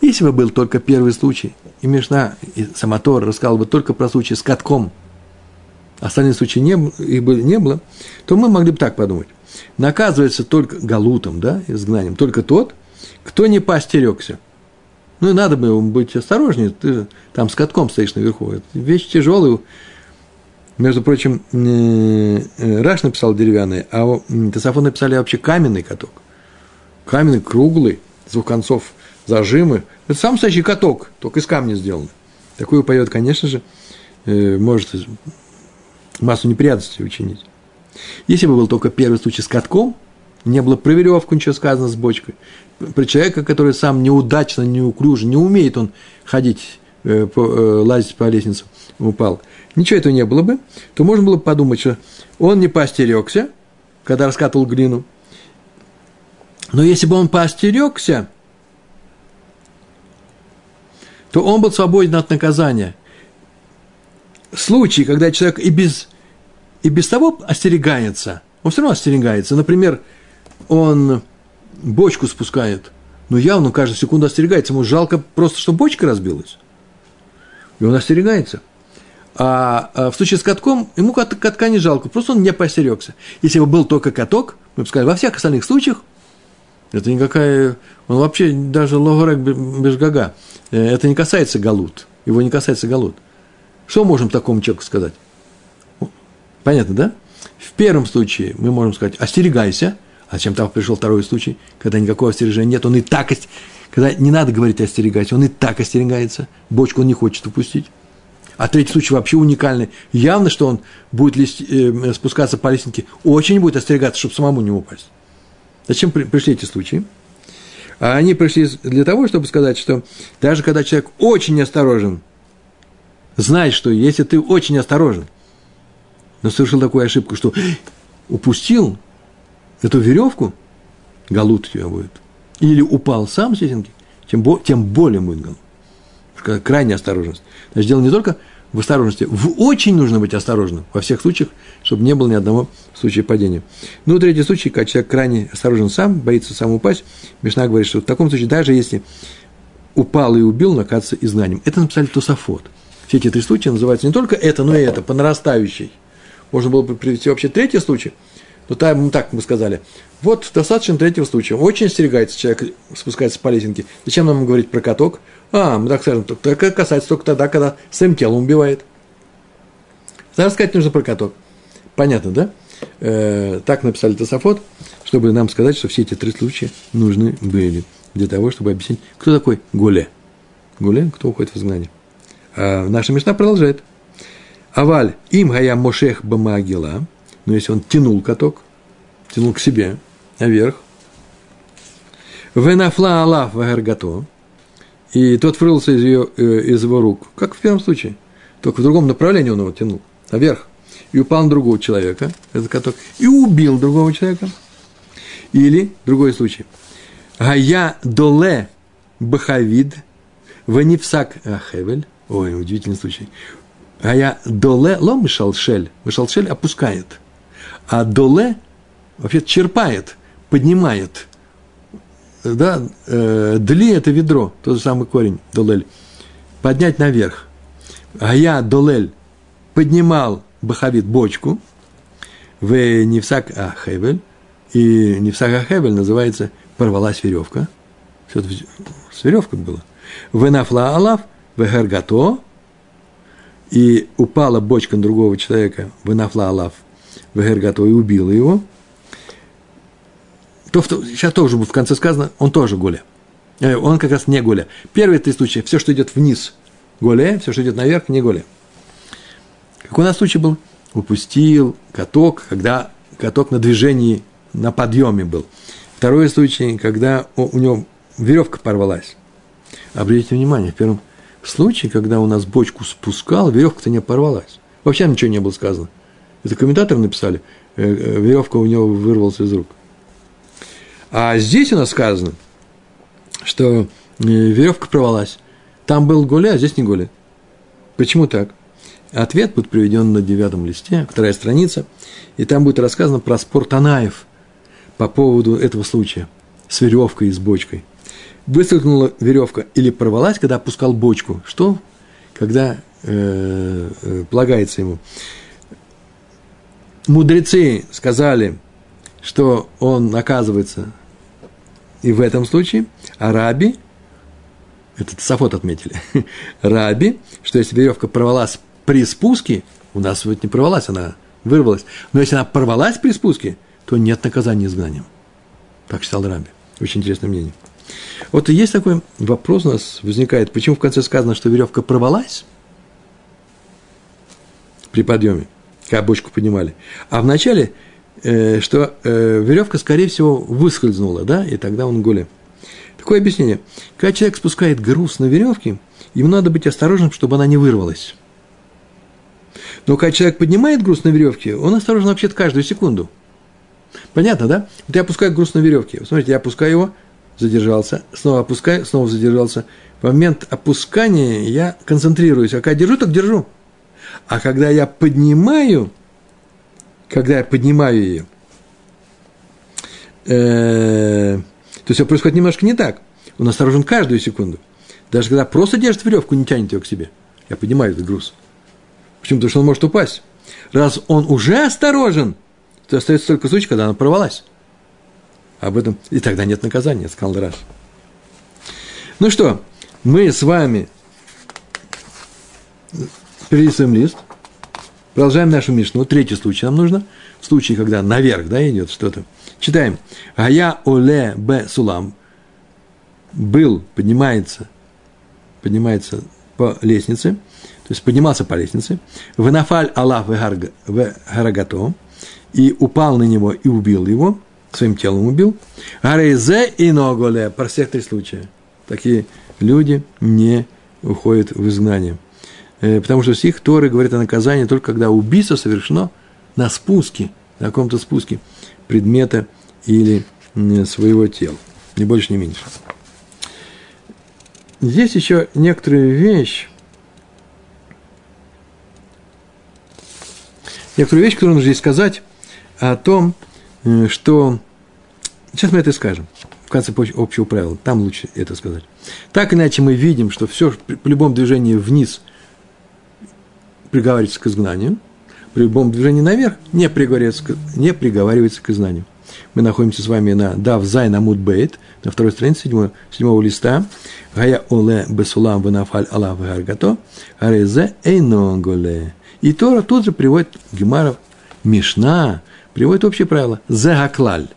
Если бы был только первый случай, и Мишна, и Самотор рассказал бы только про случай с катком, остальные случаи не, их бы не было, то мы могли бы так подумать. Наказывается только галутом, да, изгнанием, только тот, кто не поостерегся. Ну и надо бы быть осторожнее, ты там с катком стоишь наверху. Это вещь тяжелая, между прочим, э, Раш написал деревянный, а Тесофон написали вообще каменный каток. Каменный, круглый, с двух концов зажимы. Это сам настоящий каток, только из камня сделан. Такой поет, конечно же, э, может массу неприятностей учинить. Если бы был только первый случай с катком, не было про веревку ничего сказано с бочкой, про человека, который сам неудачно, неуклюже, не умеет он ходить, э, по, лазить по лестнице, упал – ничего этого не было бы, то можно было бы подумать, что он не поостерегся, когда раскатывал глину. Но если бы он поостерегся, то он был свободен от наказания. Случай, когда человек и без, и без того остерегается, он все равно остерегается. Например, он бочку спускает, но явно каждую секунду остерегается. Ему жалко просто, что бочка разбилась. И он остерегается. А, а в случае с катком ему катка не жалко, просто он не постерегся. Если бы был только каток, мы бы сказали, во всех остальных случаях, это никакая, он вообще даже логорек бежгага, э, это не касается галут, его не касается галут. Что можем такому человеку сказать? Понятно, да? В первом случае мы можем сказать, остерегайся, а зачем там пришел второй случай, когда никакого остережения нет, он и так, когда не надо говорить остерегайся, он и так остерегается, бочку он не хочет упустить. А третий случай вообще уникальный. Явно, что он будет лист, э, спускаться по лестнике, очень будет остерегаться, чтобы самому не упасть. Зачем при, пришли эти случаи? А они пришли для того, чтобы сказать, что даже когда человек очень неосторожен, знай, что если ты очень осторожен, но совершил такую ошибку, что упустил эту веревку, галут тебя будет, или упал сам с тем, тем более будет галут. Крайняя осторожность. Значит, дело не только в осторожности. В очень нужно быть осторожным во всех случаях, чтобы не было ни одного случая падения. Ну, третий случай, когда человек крайне осторожен сам, боится сам упасть, Мишна говорит, что в таком случае, даже если упал и убил, наказывается изгнанием. Это написали Тософот. Все эти три случая называются не только это, но и это, по нарастающей. Можно было бы привести вообще третий случай, но там, так мы сказали, вот достаточно третьего случая. Очень остерегается человек, спускается по лесенке. Зачем нам говорить про каток? А, мы так скажем, только касается только тогда, когда своим телом убивает. Зараз сказать нужно про каток. Понятно, да? Э, так написали Тософот, чтобы нам сказать, что все эти три случая нужны были для того, чтобы объяснить, кто такой Гуле. Гуле, кто уходит в изгнание. А наша Мишна продолжает. Аваль им гая мошех бамагила, но если он тянул каток, тянул к себе, наверх, венафла алаф вагаргато, и тот вырвался из, ее, э, из его рук, как в первом случае, только в другом направлении он его тянул, наверх, и упал на другого человека, этот каток, и убил другого человека. Или, другой случай, Гая доле бахавид, ванивсак ахевель, ой, удивительный случай, Гая доле, ло мышалшель, мышалшель опускает, а доле вообще черпает, поднимает – да, э, дли – это ведро, тот же самый корень, долель, поднять наверх. А я, долель, поднимал бахавит бочку, в невсак ахевель, и невсак ахевель называется порвалась веревка, что-то с веревкой было. В нафла алав, в гергато, и упала бочка на другого человека, в нафла алав, в гергато, и убила его – то, сейчас тоже будет в конце сказано, он тоже Голя. Э, он как раз не Голя. Первые три случая, все, что идет вниз, Голя, все, что идет наверх, не Голя. Как у нас случай был? Упустил каток, когда каток на движении, на подъеме был. Второй случай, когда у него веревка порвалась. Обратите внимание, в первом случае, когда у нас бочку спускал, веревка-то не порвалась. Вообще ничего не было сказано. Это комментаторы написали, э, э, веревка у него вырвалась из рук. А здесь у нас сказано, что э, веревка порвалась. Там был Голя, а здесь не Голя. Почему так? Ответ будет приведен на девятом листе, вторая страница, и там будет рассказано про спор Танаев по поводу этого случая с веревкой и с бочкой. Выскользнула веревка или порвалась, когда опускал бочку. Что? Когда э, э, полагается ему. Мудрецы сказали, что он наказывается и в этом случае, а раби, это Сафот отметили, раби, что если веревка порвалась при спуске, у нас вот не порвалась, она вырвалась, но если она порвалась при спуске, то нет наказания изгнанием. Так считал раби. Очень интересное мнение. Вот и есть такой вопрос у нас возникает, почему в конце сказано, что веревка порвалась при подъеме, когда бочку поднимали, а в начале, э, что э, веревка, скорее всего, выскользнула, да, и тогда он голе. Такое объяснение. Когда человек спускает груз на веревке, ему надо быть осторожным, чтобы она не вырвалась. Но когда человек поднимает груз на веревке, он осторожен вообще-то каждую секунду. Понятно, да? Вот я опускаю груз на веревке. Смотрите, я опускаю его, задержался, снова опускаю, снова задержался. В момент опускания я концентрируюсь. А когда держу, так держу. А когда я поднимаю, когда я поднимаю ее, э, то все происходит немножко не так. Он осторожен каждую секунду. Даже когда просто держит веревку, не тянет ее к себе. Я поднимаю этот груз. Почему? Потому что он может упасть. Раз он уже осторожен, то остается только случай, когда она порвалась. Об этом. И тогда нет наказания, сказал Раш. Ну что, мы с вами перелистываем лист, продолжаем нашу Мишну. Третий случай нам нужно. В случае, когда наверх да, идет что-то. Читаем. А я оле б сулам. Был, поднимается, поднимается по лестнице, то есть поднимался по лестнице, в нафаль Аллах в Гарагато, и упал на него и убил его – своим телом убил. Арейзе и Ноголе, про всех три случая. Такие люди не уходят в изгнание. Э, потому что стих Торы говорит о наказании только когда убийство совершено на спуске, на каком-то спуске предмета или своего тела. Ни больше, ни меньше. Здесь еще некоторая вещь, некоторую вещь, которую нужно здесь сказать о том, Э, что... Сейчас мы это скажем в конце общего правила, там лучше это сказать. Так иначе мы видим, что все при любом движении вниз приговаривается к изгнанию, при любом движении наверх не приговаривается, не приговаривается к изгнанию. Мы находимся с вами на Дав Зай Намуд Бейт, на второй странице седьмого, седьмого листа. Гая оле бесулам венафаль аллах вегаргато, арезе эйнонголе. И Тора тут же приводит Гемаров Мишна, приводит общее правило. Загаклаль.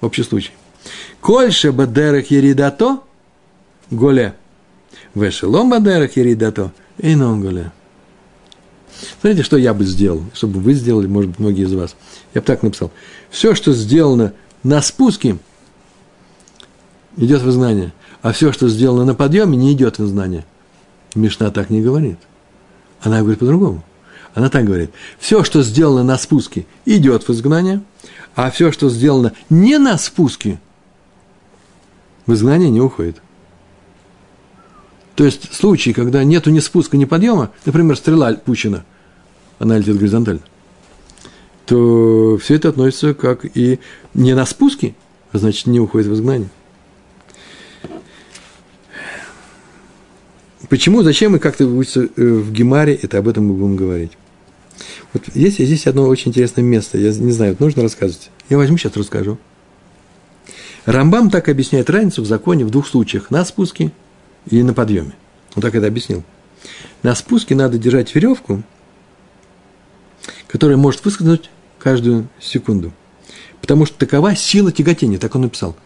Общий случай. Кольше бадерах еридато голе. Вешелом бадерах еридато инон голе. Смотрите, что я бы сделал, чтобы вы сделали, может быть, многие из вас. Я бы так написал. Все, что сделано на спуске, идет в изгнание. А все, что сделано на подъеме, не идет в изгнание. Мишна так не говорит. Она говорит по-другому. Она так говорит. Все, что сделано на спуске, идет в изгнание, а все, что сделано не на спуске, в изгнание не уходит. То есть случаи, когда нету ни спуска, ни подъема, например, стрела пущена, она летит горизонтально, то все это относится как и не на спуске, а значит, не уходит в изгнание. Почему, зачем и как это будет э, в Гемаре, это об этом мы будем говорить. Вот есть здесь одно очень интересное место, я не знаю, нужно рассказывать. Я возьму, сейчас расскажу. Рамбам так объясняет разницу в законе в двух случаях – на спуске и на подъеме. Он так это объяснил. На спуске надо держать веревку, которая может выскользнуть каждую секунду. Потому что такова сила тяготения, так он написал.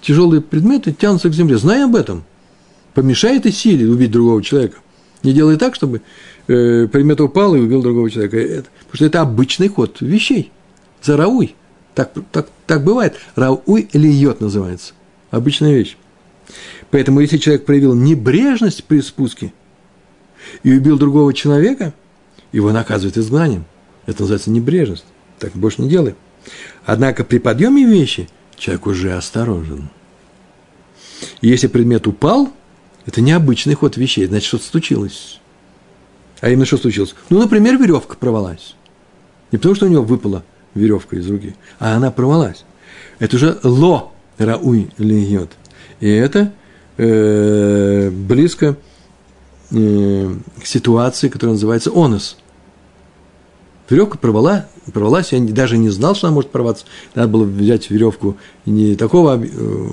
Тяжелые предметы тянутся к земле. Зная об этом, помешает и силе убить другого человека. Не делай так, чтобы э, предмет упал и убил другого человека. Это, потому что это обычный ход вещей. За рауй. Так, так, так бывает. Рауй йод называется. Обычная вещь. Поэтому, если человек проявил небрежность при спуске и убил другого человека, его наказывают изгнанием. Это называется небрежность. Так больше не делай. Однако при подъеме вещи человек уже осторожен. И если предмет упал, это необычный ход вещей, значит, что-то случилось. А именно что случилось? Ну, например, веревка порвалась. Не потому, что у него выпала веревка из руки, а она порвалась. Это уже ло рауй льет. И это э, близко э, к ситуации, которая называется онос. Веревка порвала, порвалась, я даже не знал, что она может порваться. Надо было взять веревку не такого э,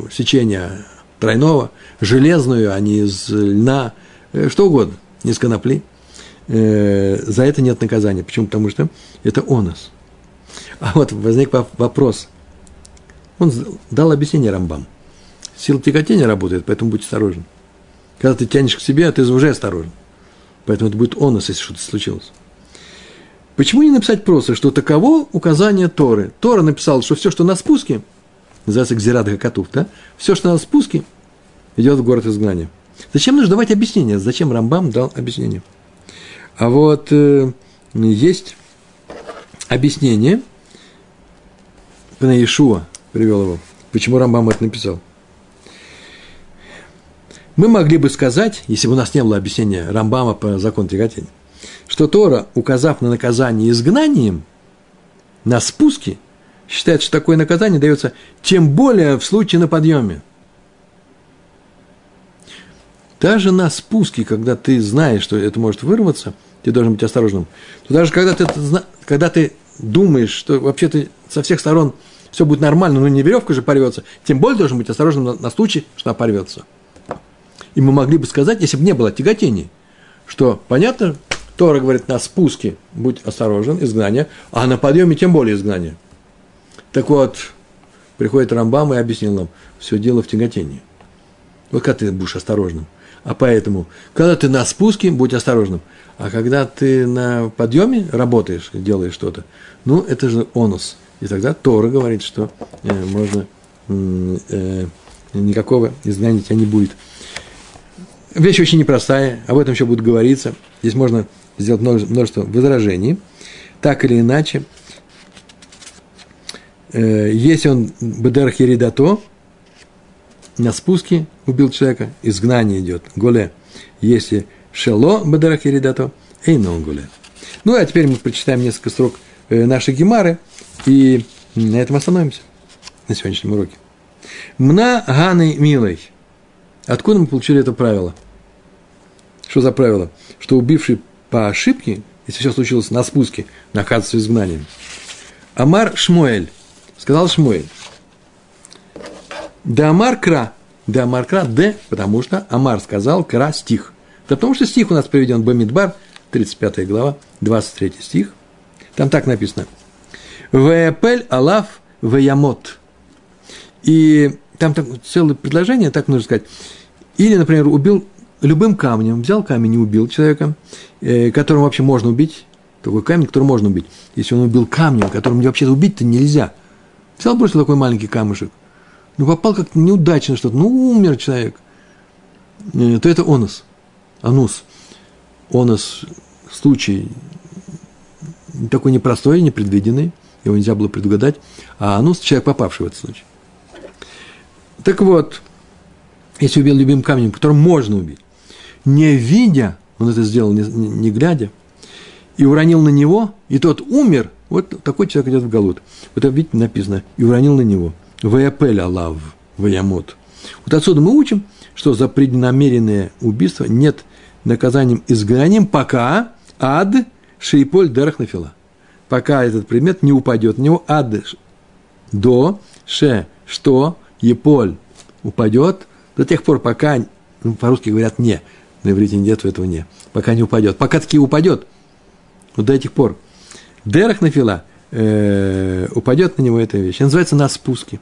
сечения, тройного, железную, а не из льна, э, что угодно, не из конопли. Э, за это нет наказания. Почему? Потому что это онос. А вот возник вопрос. Он дал объяснение Рамбам. Сила тяготения работает, поэтому будь осторожен. Когда ты тянешь к себе, ты уже осторожен. Поэтому это будет онос, если что-то случилось. Почему не написать просто, что таково указание Торы? Тора написал, что все, что на спуске, называется Гзират Гакатув, да? Все, что на спуске, идет в город изгнания. Зачем нужно давать объяснение? Зачем Рамбам дал объяснение? А вот э, есть объяснение, на Иешуа привел его, почему Рамбам это написал. Мы могли бы сказать, если бы у нас не было объяснения Рамбама по закону тяготения, что Тора, указав на наказание изгнанием, на спуске, считает, что такое наказание дается тем более в случае на подъеме. Даже на спуске, когда ты знаешь, что это может вырваться, ты должен быть осторожным. То даже когда ты, когда ты думаешь, что вообще ты со всех сторон все будет нормально, но не веревка же порвется, тем более должен быть осторожным на, на случай, что она порвется. И мы могли бы сказать, если бы не было тяготений, что понятно, Тора говорит, на спуске будь осторожен, изгнание, а на подъеме тем более изгнание. Так вот, приходит Рамбам и объяснил нам, все дело в тяготении. Вот как ты будешь осторожным. А поэтому, когда ты на спуске, будь осторожным. А когда ты на подъеме работаешь, делаешь что-то, ну, это же онус. И тогда Тора говорит, что э, можно э, никакого изгнания тебя не будет. Вещь очень непростая, об этом еще будет говориться. Здесь можно сделать множество возражений. Так или иначе, э, если он бедер на спуске убил человека, изгнание идет, голе. Если шело бедер херидато, эйно голе. Ну, а теперь мы прочитаем несколько строк э, нашей гемары, и на этом остановимся на сегодняшнем уроке. Мна ганы милой. Откуда мы получили это правило? Что за правило? Что убивший по ошибке, если все случилось на спуске, наказывается изгнанием. Амар Шмуэль, сказал Шмуэль, да Амар Кра, да Амар Кра, Д, потому что Амар сказал Кра стих. Да потому что стих у нас приведен Бамидбар, 35 глава, 23 стих. Там так написано. Вепель Алаф Веямот. И там так, целое предложение, так нужно сказать. Или, например, убил любым камнем, взял камень и убил человека, э, которым вообще можно убить, такой камень, который можно убить. Если он убил камнем, которым вообще убить-то нельзя. Взял просто такой маленький камушек, ну попал как-то неудачно что-то, ну умер человек, э, то это онос, анус. Онос случай такой непростой, непредвиденный, его нельзя было предугадать, а анус – человек, попавший в этот случай. Так вот, если убил любимым камнем, которым можно убить, не видя, он это сделал не, не, глядя, и уронил на него, и тот умер, вот такой человек идет в Галут. Вот видите, написано, и уронил на него. Ваяпель Аллав, Ваямот. Вот отсюда мы учим, что за преднамеренное убийство нет наказанием изгнанием, пока ад шейполь дерахнафила. Пока этот предмет не упадет на него, ад до ше, что, еполь упадет, до тех пор, пока, ну, по-русски говорят не, на иврите нет этого не. Пока не упадет. Пока таки упадет. Вот до этих пор. Дерах нафила э, упадет на него эта вещь. Она называется на спуске.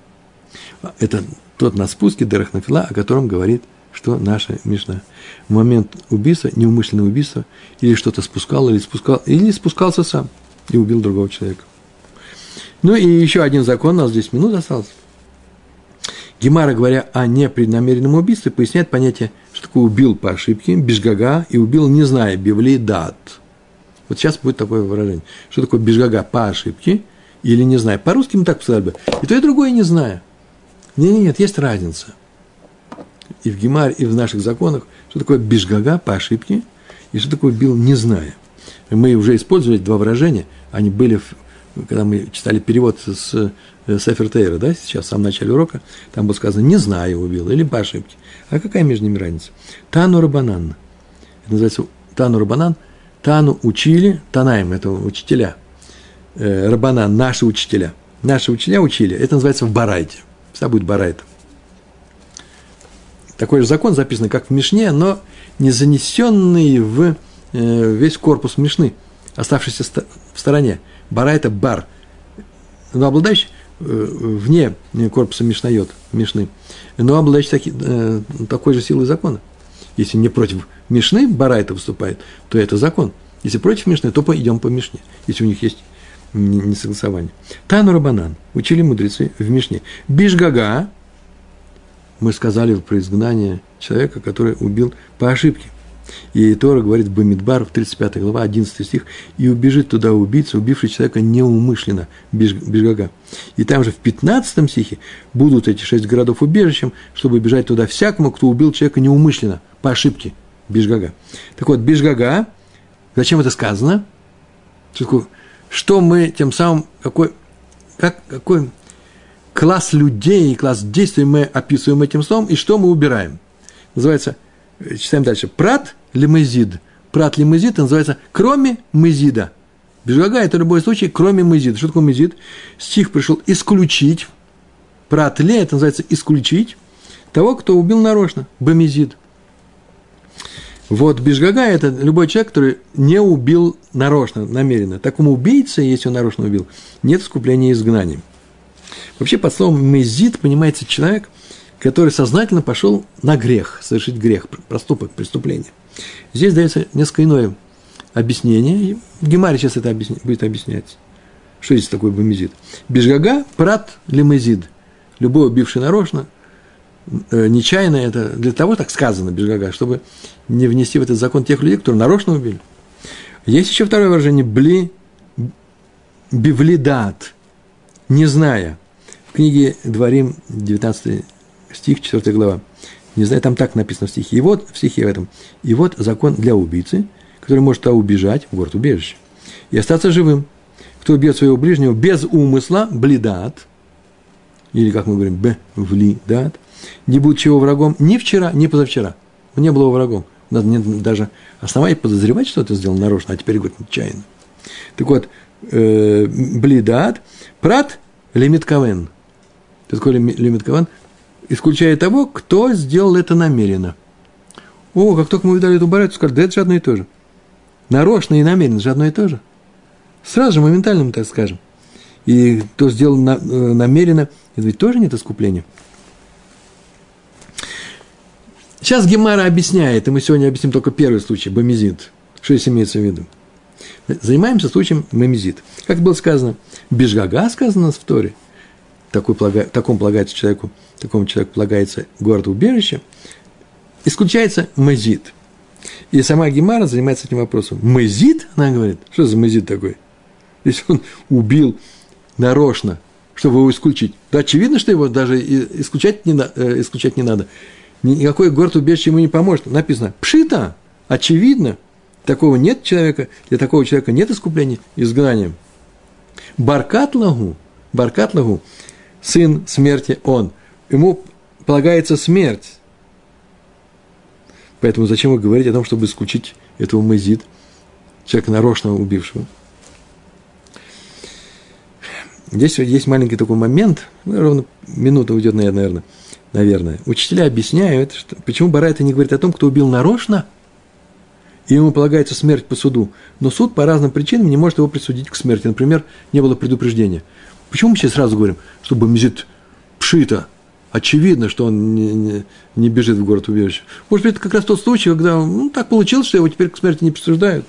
Это тот на спуске Дерах нафила, о котором говорит, что наша Мишна. В момент убийства, неумышленного убийства, или что-то спускал, или спускал, или спускался сам и убил другого человека. Ну и еще один закон, у нас 10 минут осталось. Гемара, говоря о непреднамеренном убийстве, поясняет понятие, что такое убил по ошибке, бежгага, и убил, не зная, бивли дат. Вот сейчас будет такое выражение. Что такое бежгага по ошибке или не зная. По-русски мы так сказали бы. И то, и другое не зная. Нет, нет, нет, есть разница. И в Гемаре, и в наших законах, что такое бежгага по ошибке, и что такое бил, не зная. Мы уже использовали два выражения, они были, когда мы читали перевод с Сефер Тейра, да, сейчас, в самом начале урока, там было сказано «не знаю, убил» или «по ошибке». А какая между ними разница? Тану Рабанан. Это называется Тану Рабанан. Тану учили, Танаем – это учителя. Э, Рабанан – наши учителя. Наши учителя учили. Это называется в Барайте. Всегда будет Барайта. Такой же закон записан, как в Мишне, но не занесенный в э, весь корпус Мишны, оставшийся в стороне. Бара – это бар, но обладающий э, вне корпуса Мишнает, Мишны, но обладающий таки, э, такой же силой закона. Если не против Мишны бара это выступает, то это закон. Если против Мишны, то идем по Мишне, если у них есть несогласование. Тану Рабанан, учили мудрецы в Мишне. Бишгага, мы сказали про изгнание человека, который убил по ошибке. И Тора говорит в Бамидбар, в 35 глава, 11 стих, «И убежит туда убийца, убивший человека неумышленно, бежгага». И там же в 15 стихе будут эти шесть городов убежищем, чтобы бежать туда всякому, кто убил человека неумышленно, по ошибке, бежгага. Так вот, бежгага, зачем это сказано? Что мы тем самым, какой, как, какой класс людей, класс действий мы описываем этим словом, и что мы убираем. Называется, читаем дальше, прат лимезид. Прат лимезид называется кроме мезида. Бежгага – это любой случай, кроме мезида. Что такое мезид? Стих пришел исключить. Прат ле – это называется исключить того, кто убил нарочно. Бамезид. Вот Бежгага – это любой человек, который не убил нарочно, намеренно. Такому убийце, если он нарочно убил, нет искупления изгнанием. Вообще, под словом «мезид» понимается человек, который сознательно пошел на грех, совершить грех, проступок, преступление. Здесь дается несколько иное объяснение. Гемари сейчас это объясня, будет объяснять. Что здесь такое бомезид? Бежгага, прат, лемезид. Любой убивший нарочно, э, нечаянно, это для того так сказано, бежгага, чтобы не внести в этот закон тех людей, которые нарочно убили. Есть еще второе выражение, бли, бивлидат, не зная. В книге Дворим, 19 стих, 4 глава. Не знаю, там так написано в стихе. И вот, в стихе в этом, и вот закон для убийцы, который может туда убежать в город убежище и остаться живым. Кто убьет своего ближнего без умысла, блидат, или, как мы говорим, б, влидат, не будучи его врагом ни вчера, ни позавчера. Он не был его врагом. Надо нет даже основания подозревать, что это сделал нарочно, а теперь говорит нечаянно. Так вот, э, блидат, прат лимит кавен. Что такое лимит кавен? Исключая того, кто сделал это намеренно. О, как только мы видали эту барету, сказали, да это же одно и то же. Нарочно и намеренно же одно и то же. Сразу же, моментально мы так скажем. И кто сделал на, э, намеренно, это ведь тоже нет искупления. Сейчас Гемара объясняет, и мы сегодня объясним только первый случай, бомизит. Что здесь имеется в виду? Занимаемся случаем мемизит. Как было сказано, бежгага сказано в Торе, такой, такому полагается человеку такому человеку полагается город-убежище, исключается мазит. И сама Гемара занимается этим вопросом. Мазит, она говорит, что за мазит такой? Если он убил нарочно, чтобы его исключить, то очевидно, что его даже исключать не, э, исключать не надо. Никакой город-убежище ему не поможет. Написано, пшита, очевидно, такого нет человека, для такого человека нет искупления изгнанием. Баркат лагу, баркат лагу, сын смерти он ему полагается смерть. Поэтому зачем вы говорите о том, чтобы исключить этого мазид, человека нарочно убившего? Здесь есть маленький такой момент, ну, ровно минута уйдет, наверное, наверное. Учителя объясняют, что, почему Барайта не говорит о том, кто убил нарочно, и ему полагается смерть по суду, но суд по разным причинам не может его присудить к смерти. Например, не было предупреждения. Почему мы сейчас сразу говорим, что Бамизит пшита – очевидно, что он не, не, не бежит в город убежище. Может быть, это как раз тот случай, когда ну, так получилось, что его теперь к смерти не присуждают.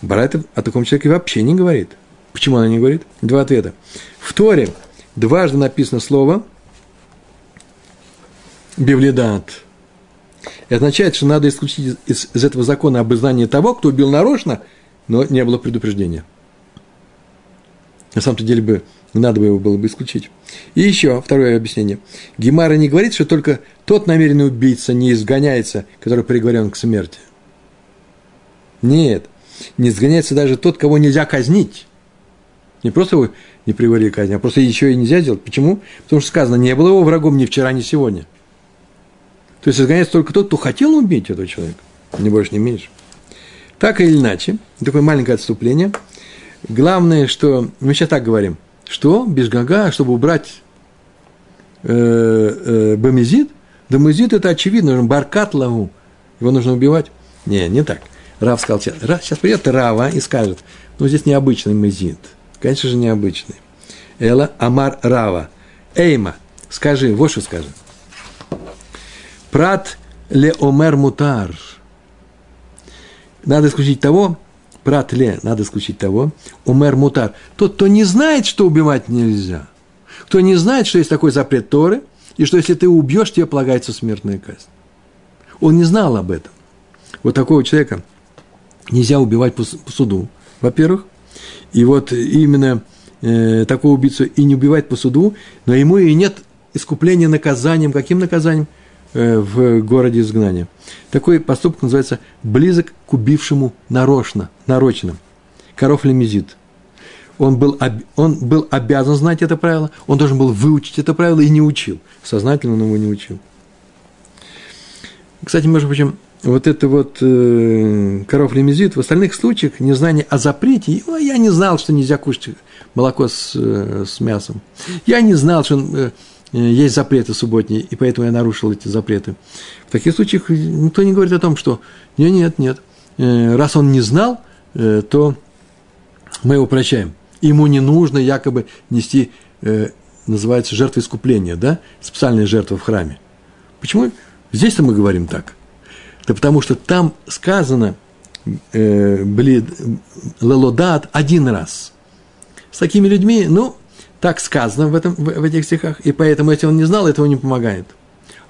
Барайта о таком человеке вообще не говорит. Почему она не говорит? Два ответа. В Торе дважды написано слово бивлидат. Это означает, что надо исключить из, из этого закона об издании того, кто убил нарочно, но не было предупреждения. На самом-то деле бы надо бы его было бы исключить. И еще второе объяснение. Гемара не говорит, что только тот намеренный убийца не изгоняется, который приговорен к смерти. Нет, не изгоняется даже тот, кого нельзя казнить. Не просто его не приговорили к казни, а просто еще и нельзя сделать. Почему? Потому что сказано, не было его врагом ни вчера, ни сегодня. То есть изгоняется только тот, кто хотел убить этого человека. Ни больше, ни меньше. Так или иначе, такое маленькое отступление. Главное, что мы сейчас так говорим, что без гага, чтобы убрать э, э, бомезид, бомезид это очевидно, баркат лагу, его нужно убивать. Не, не так. Рав сказал, сейчас придет Рава и скажет, ну здесь необычный мезид. Конечно же, необычный. Эла Амар Рава. Эйма, скажи, вот что скажи. Прат ле омер мутар. Надо исключить того, прат ле, надо исключить того, омер мутар. Тот, кто не знает, что убивать нельзя. Кто не знает, что есть такой запрет Торы, и что если ты убьешь, тебе полагается смертная казнь. Он не знал об этом. Вот такого человека нельзя убивать по суду, во-первых. И вот именно э, такого убийцу и не убивать по суду, но ему и нет искупления наказанием. Каким наказанием? Э, в городе изгнания. Такой поступок называется близок к убившему нарочно, нарочно. Коров лемезит. Он был, он был обязан знать это правило, он должен был выучить это правило и не учил. Сознательно он его не учил. Кстати, между прочим, вот это вот э, коров лимезит, в остальных случаях незнание о запрете, я не знал, что нельзя кушать молоко с, э, с мясом. Я не знал, что э, есть запреты субботние, и поэтому я нарушил эти запреты. В таких случаях никто не говорит о том, что нет, нет, нет. Э, раз он не знал, э, то мы его прощаем. Ему не нужно якобы нести, э, называется, жертва искупления, да, специальная жертва в храме. Почему здесь-то мы говорим так – да потому что там сказано э, блид, лелодат один раз. С такими людьми, ну, так сказано в, этом, в, этих стихах, и поэтому, если он не знал, этого не помогает.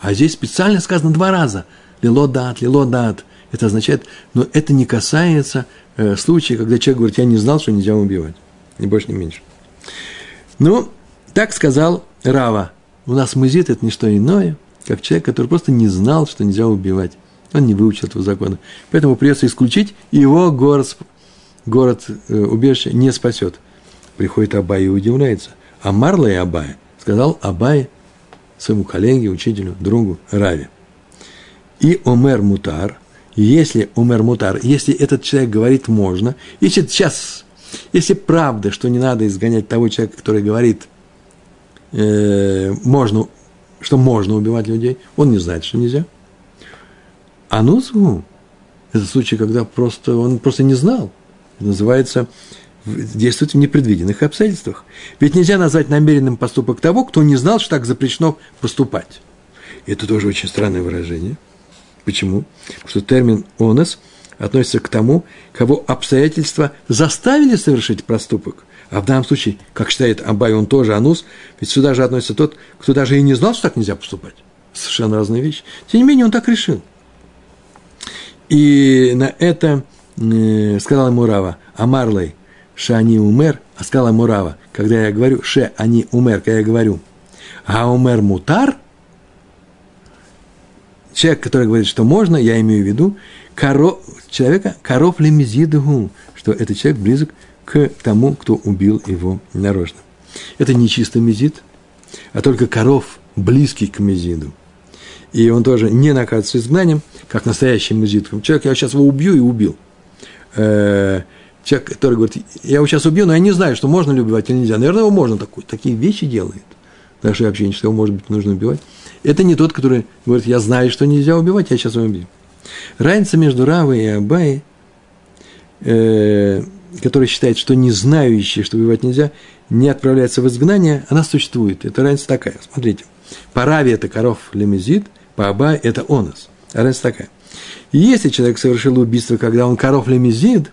А здесь специально сказано два раза. Лилодат, лилодат. Это означает, но это не касается э, случая, когда человек говорит, я не знал, что нельзя убивать. Ни больше, ни меньше. Ну, так сказал Рава. У нас мызит – это не что иное, как человек, который просто не знал, что нельзя убивать. Он не выучил этого закона. Поэтому придется исключить, его город, город э, убежище не спасет. Приходит Абай и удивляется. А Марла и Абай сказал Абай своему коллеге, учителю, другу Раве. И Омер Мутар, если Омер Мутар, если этот человек говорит можно, если сейчас, если правда, что не надо изгонять того человека, который говорит, э, можно, что можно убивать людей, он не знает, что нельзя – Анузгу – это случай, когда просто, он просто не знал. Это называется действовать в непредвиденных обстоятельствах. Ведь нельзя назвать намеренным поступок того, кто не знал, что так запрещено поступать. Это тоже очень странное выражение. Почему? Потому что термин «онос» относится к тому, кого обстоятельства заставили совершить проступок. А в данном случае, как считает Абай, он тоже анус, ведь сюда же относится тот, кто даже и не знал, что так нельзя поступать. Совершенно разные вещи. Тем не менее, он так решил. И на это э, сказал ему Рава, Амарлей, Шани умер, а сказал ему Рава, когда я говорю, Ше, они умер, когда я говорю, а умер мутар, человек, который говорит, что можно, я имею в виду, коро, человека, коров лемизидгу, что этот человек близок к тому, кто убил его нарочно. Это не чисто мизид, а только коров, близкий к мизиду и он тоже не наказывается изгнанием, как настоящий музит. Человек, я сейчас его убью и убил. Человек, который говорит, я его сейчас убью, но я не знаю, что можно ли убивать или нельзя. Наверное, его можно такой, такие вещи делает. Даже вообще не что его, может быть, нужно убивать. Это не тот, который говорит, я знаю, что нельзя убивать, я сейчас его убью. Разница между Равой и Абай, э, который считает, что не знающий, что убивать нельзя, не отправляется в изгнание, она существует. Это разница такая. Смотрите. По Раве это коров лемезит – по Абай – это онос. Разница такая. Если человек совершил убийство, когда он коров лемезид,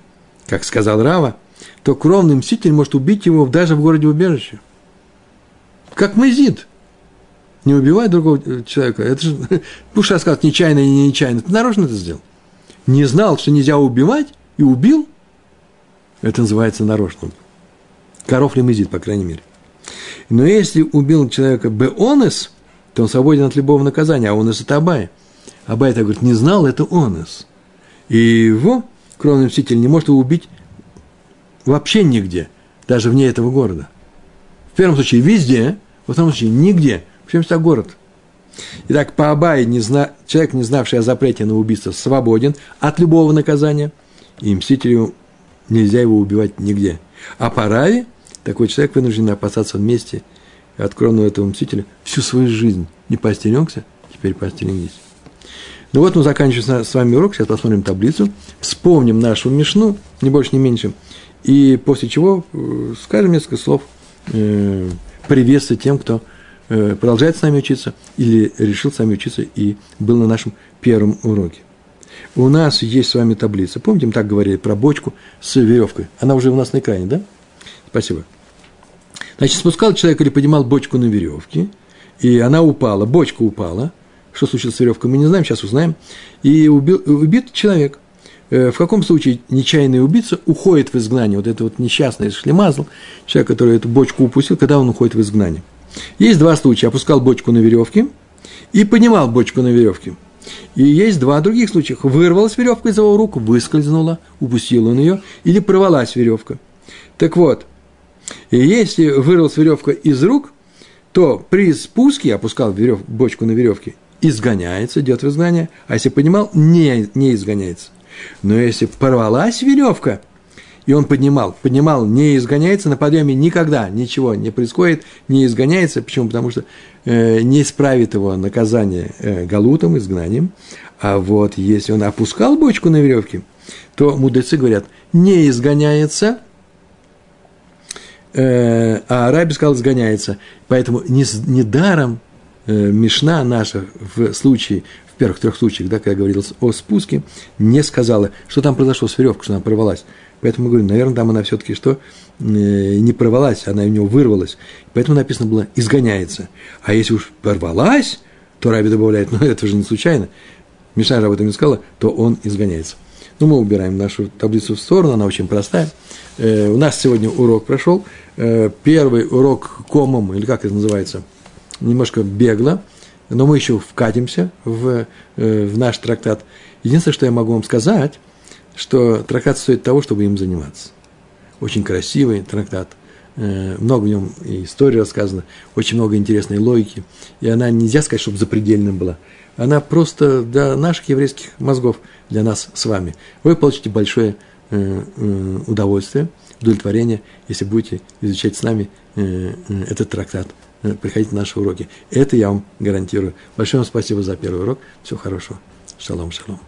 как сказал Рава, то кровный мститель может убить его даже в городе убежище. Как мезид. не убивай другого человека. Это же, пусть рассказывает нечаянно или не нечаянно. Ты нарочно это сделал. Не знал, что нельзя убивать, и убил. Это называется нарочно. Коров лимезит, по крайней мере. Но если убил человека беонес, то он свободен от любого наказания, а онес – это Абай. Абай так говорит, не знал, это онес. И его кровный мститель не может его убить вообще нигде, даже вне этого города. В первом случае везде, во втором случае нигде. Причем сюда город. Итак, по Абае не зна... человек, не знавший о запрете на убийство, свободен от любого наказания, и мстителю нельзя его убивать нигде. А по Раве такой человек вынужден опасаться вместе от кровного этого мстителя всю свою жизнь. Не поостерегся, теперь поостерегись. Ну вот мы заканчиваем с вами урок, сейчас посмотрим таблицу, вспомним нашу Мишну, не больше, не меньше, и после чего э, скажем несколько слов э, приветствия тем, кто э, продолжает с нами учиться или решил с нами учиться и был на нашем первом уроке. У нас есть с вами таблица. Помните, мы так говорили про бочку с веревкой? Она уже у нас на экране, да? Спасибо. Значит, спускал человек или поднимал бочку на веревке, и она упала, бочка упала – что случилось с веревкой, мы не знаем, сейчас узнаем. И убил, убит человек. Э, в каком случае нечаянный убийца уходит в изгнание? Вот это вот несчастный шлемазл, человек, который эту бочку упустил, когда он уходит в изгнание. Есть два случая. Опускал бочку на веревке и поднимал бочку на веревке. И есть два других случая. Вырвалась веревка из его рук, выскользнула, упустил он ее, или порвалась веревка. Так вот, если вырвалась веревка из рук, то при спуске, опускал верев, бочку на веревке, изгоняется, идет в изгнание, а если поднимал, не, не изгоняется. Но если порвалась веревка, и он поднимал, поднимал, не изгоняется, на подъеме никогда ничего не происходит, не изгоняется. Почему? Потому что э, не исправит его наказание э, галутом, изгнанием. А вот если он опускал бочку на веревке, то мудрецы говорят, не изгоняется, э, а Араби сказал, изгоняется. Поэтому не, не даром Мишна наша в случае, в первых трех случаях, да, когда говорилось о спуске, не сказала, что там произошло с веревкой, что она порвалась. Поэтому мы говорим, наверное, там она все-таки что? Э, не порвалась, она у него вырвалась. Поэтому написано было «изгоняется». А если уж порвалась, то Раби добавляет, ну это же не случайно, Мишна же об этом не сказала, то он изгоняется. Ну, мы убираем нашу таблицу в сторону, она очень простая. Э, у нас сегодня урок прошел. Э, первый урок комом, или как это называется – немножко бегло, но мы еще вкатимся в, э, в наш трактат. Единственное, что я могу вам сказать, что трактат стоит того, чтобы им заниматься. Очень красивый трактат, э, много в нем и истории рассказано, очень много интересной логики, и она нельзя сказать, чтобы запредельным была. Она просто для наших еврейских мозгов, для нас с вами. Вы получите большое э, удовольствие, удовлетворение, если будете изучать с нами этот трактат Э, приходите на наши уроки. Это я вам гарантирую. Большое вам спасибо за первый урок. Всего хорошего. Шалом, шалом.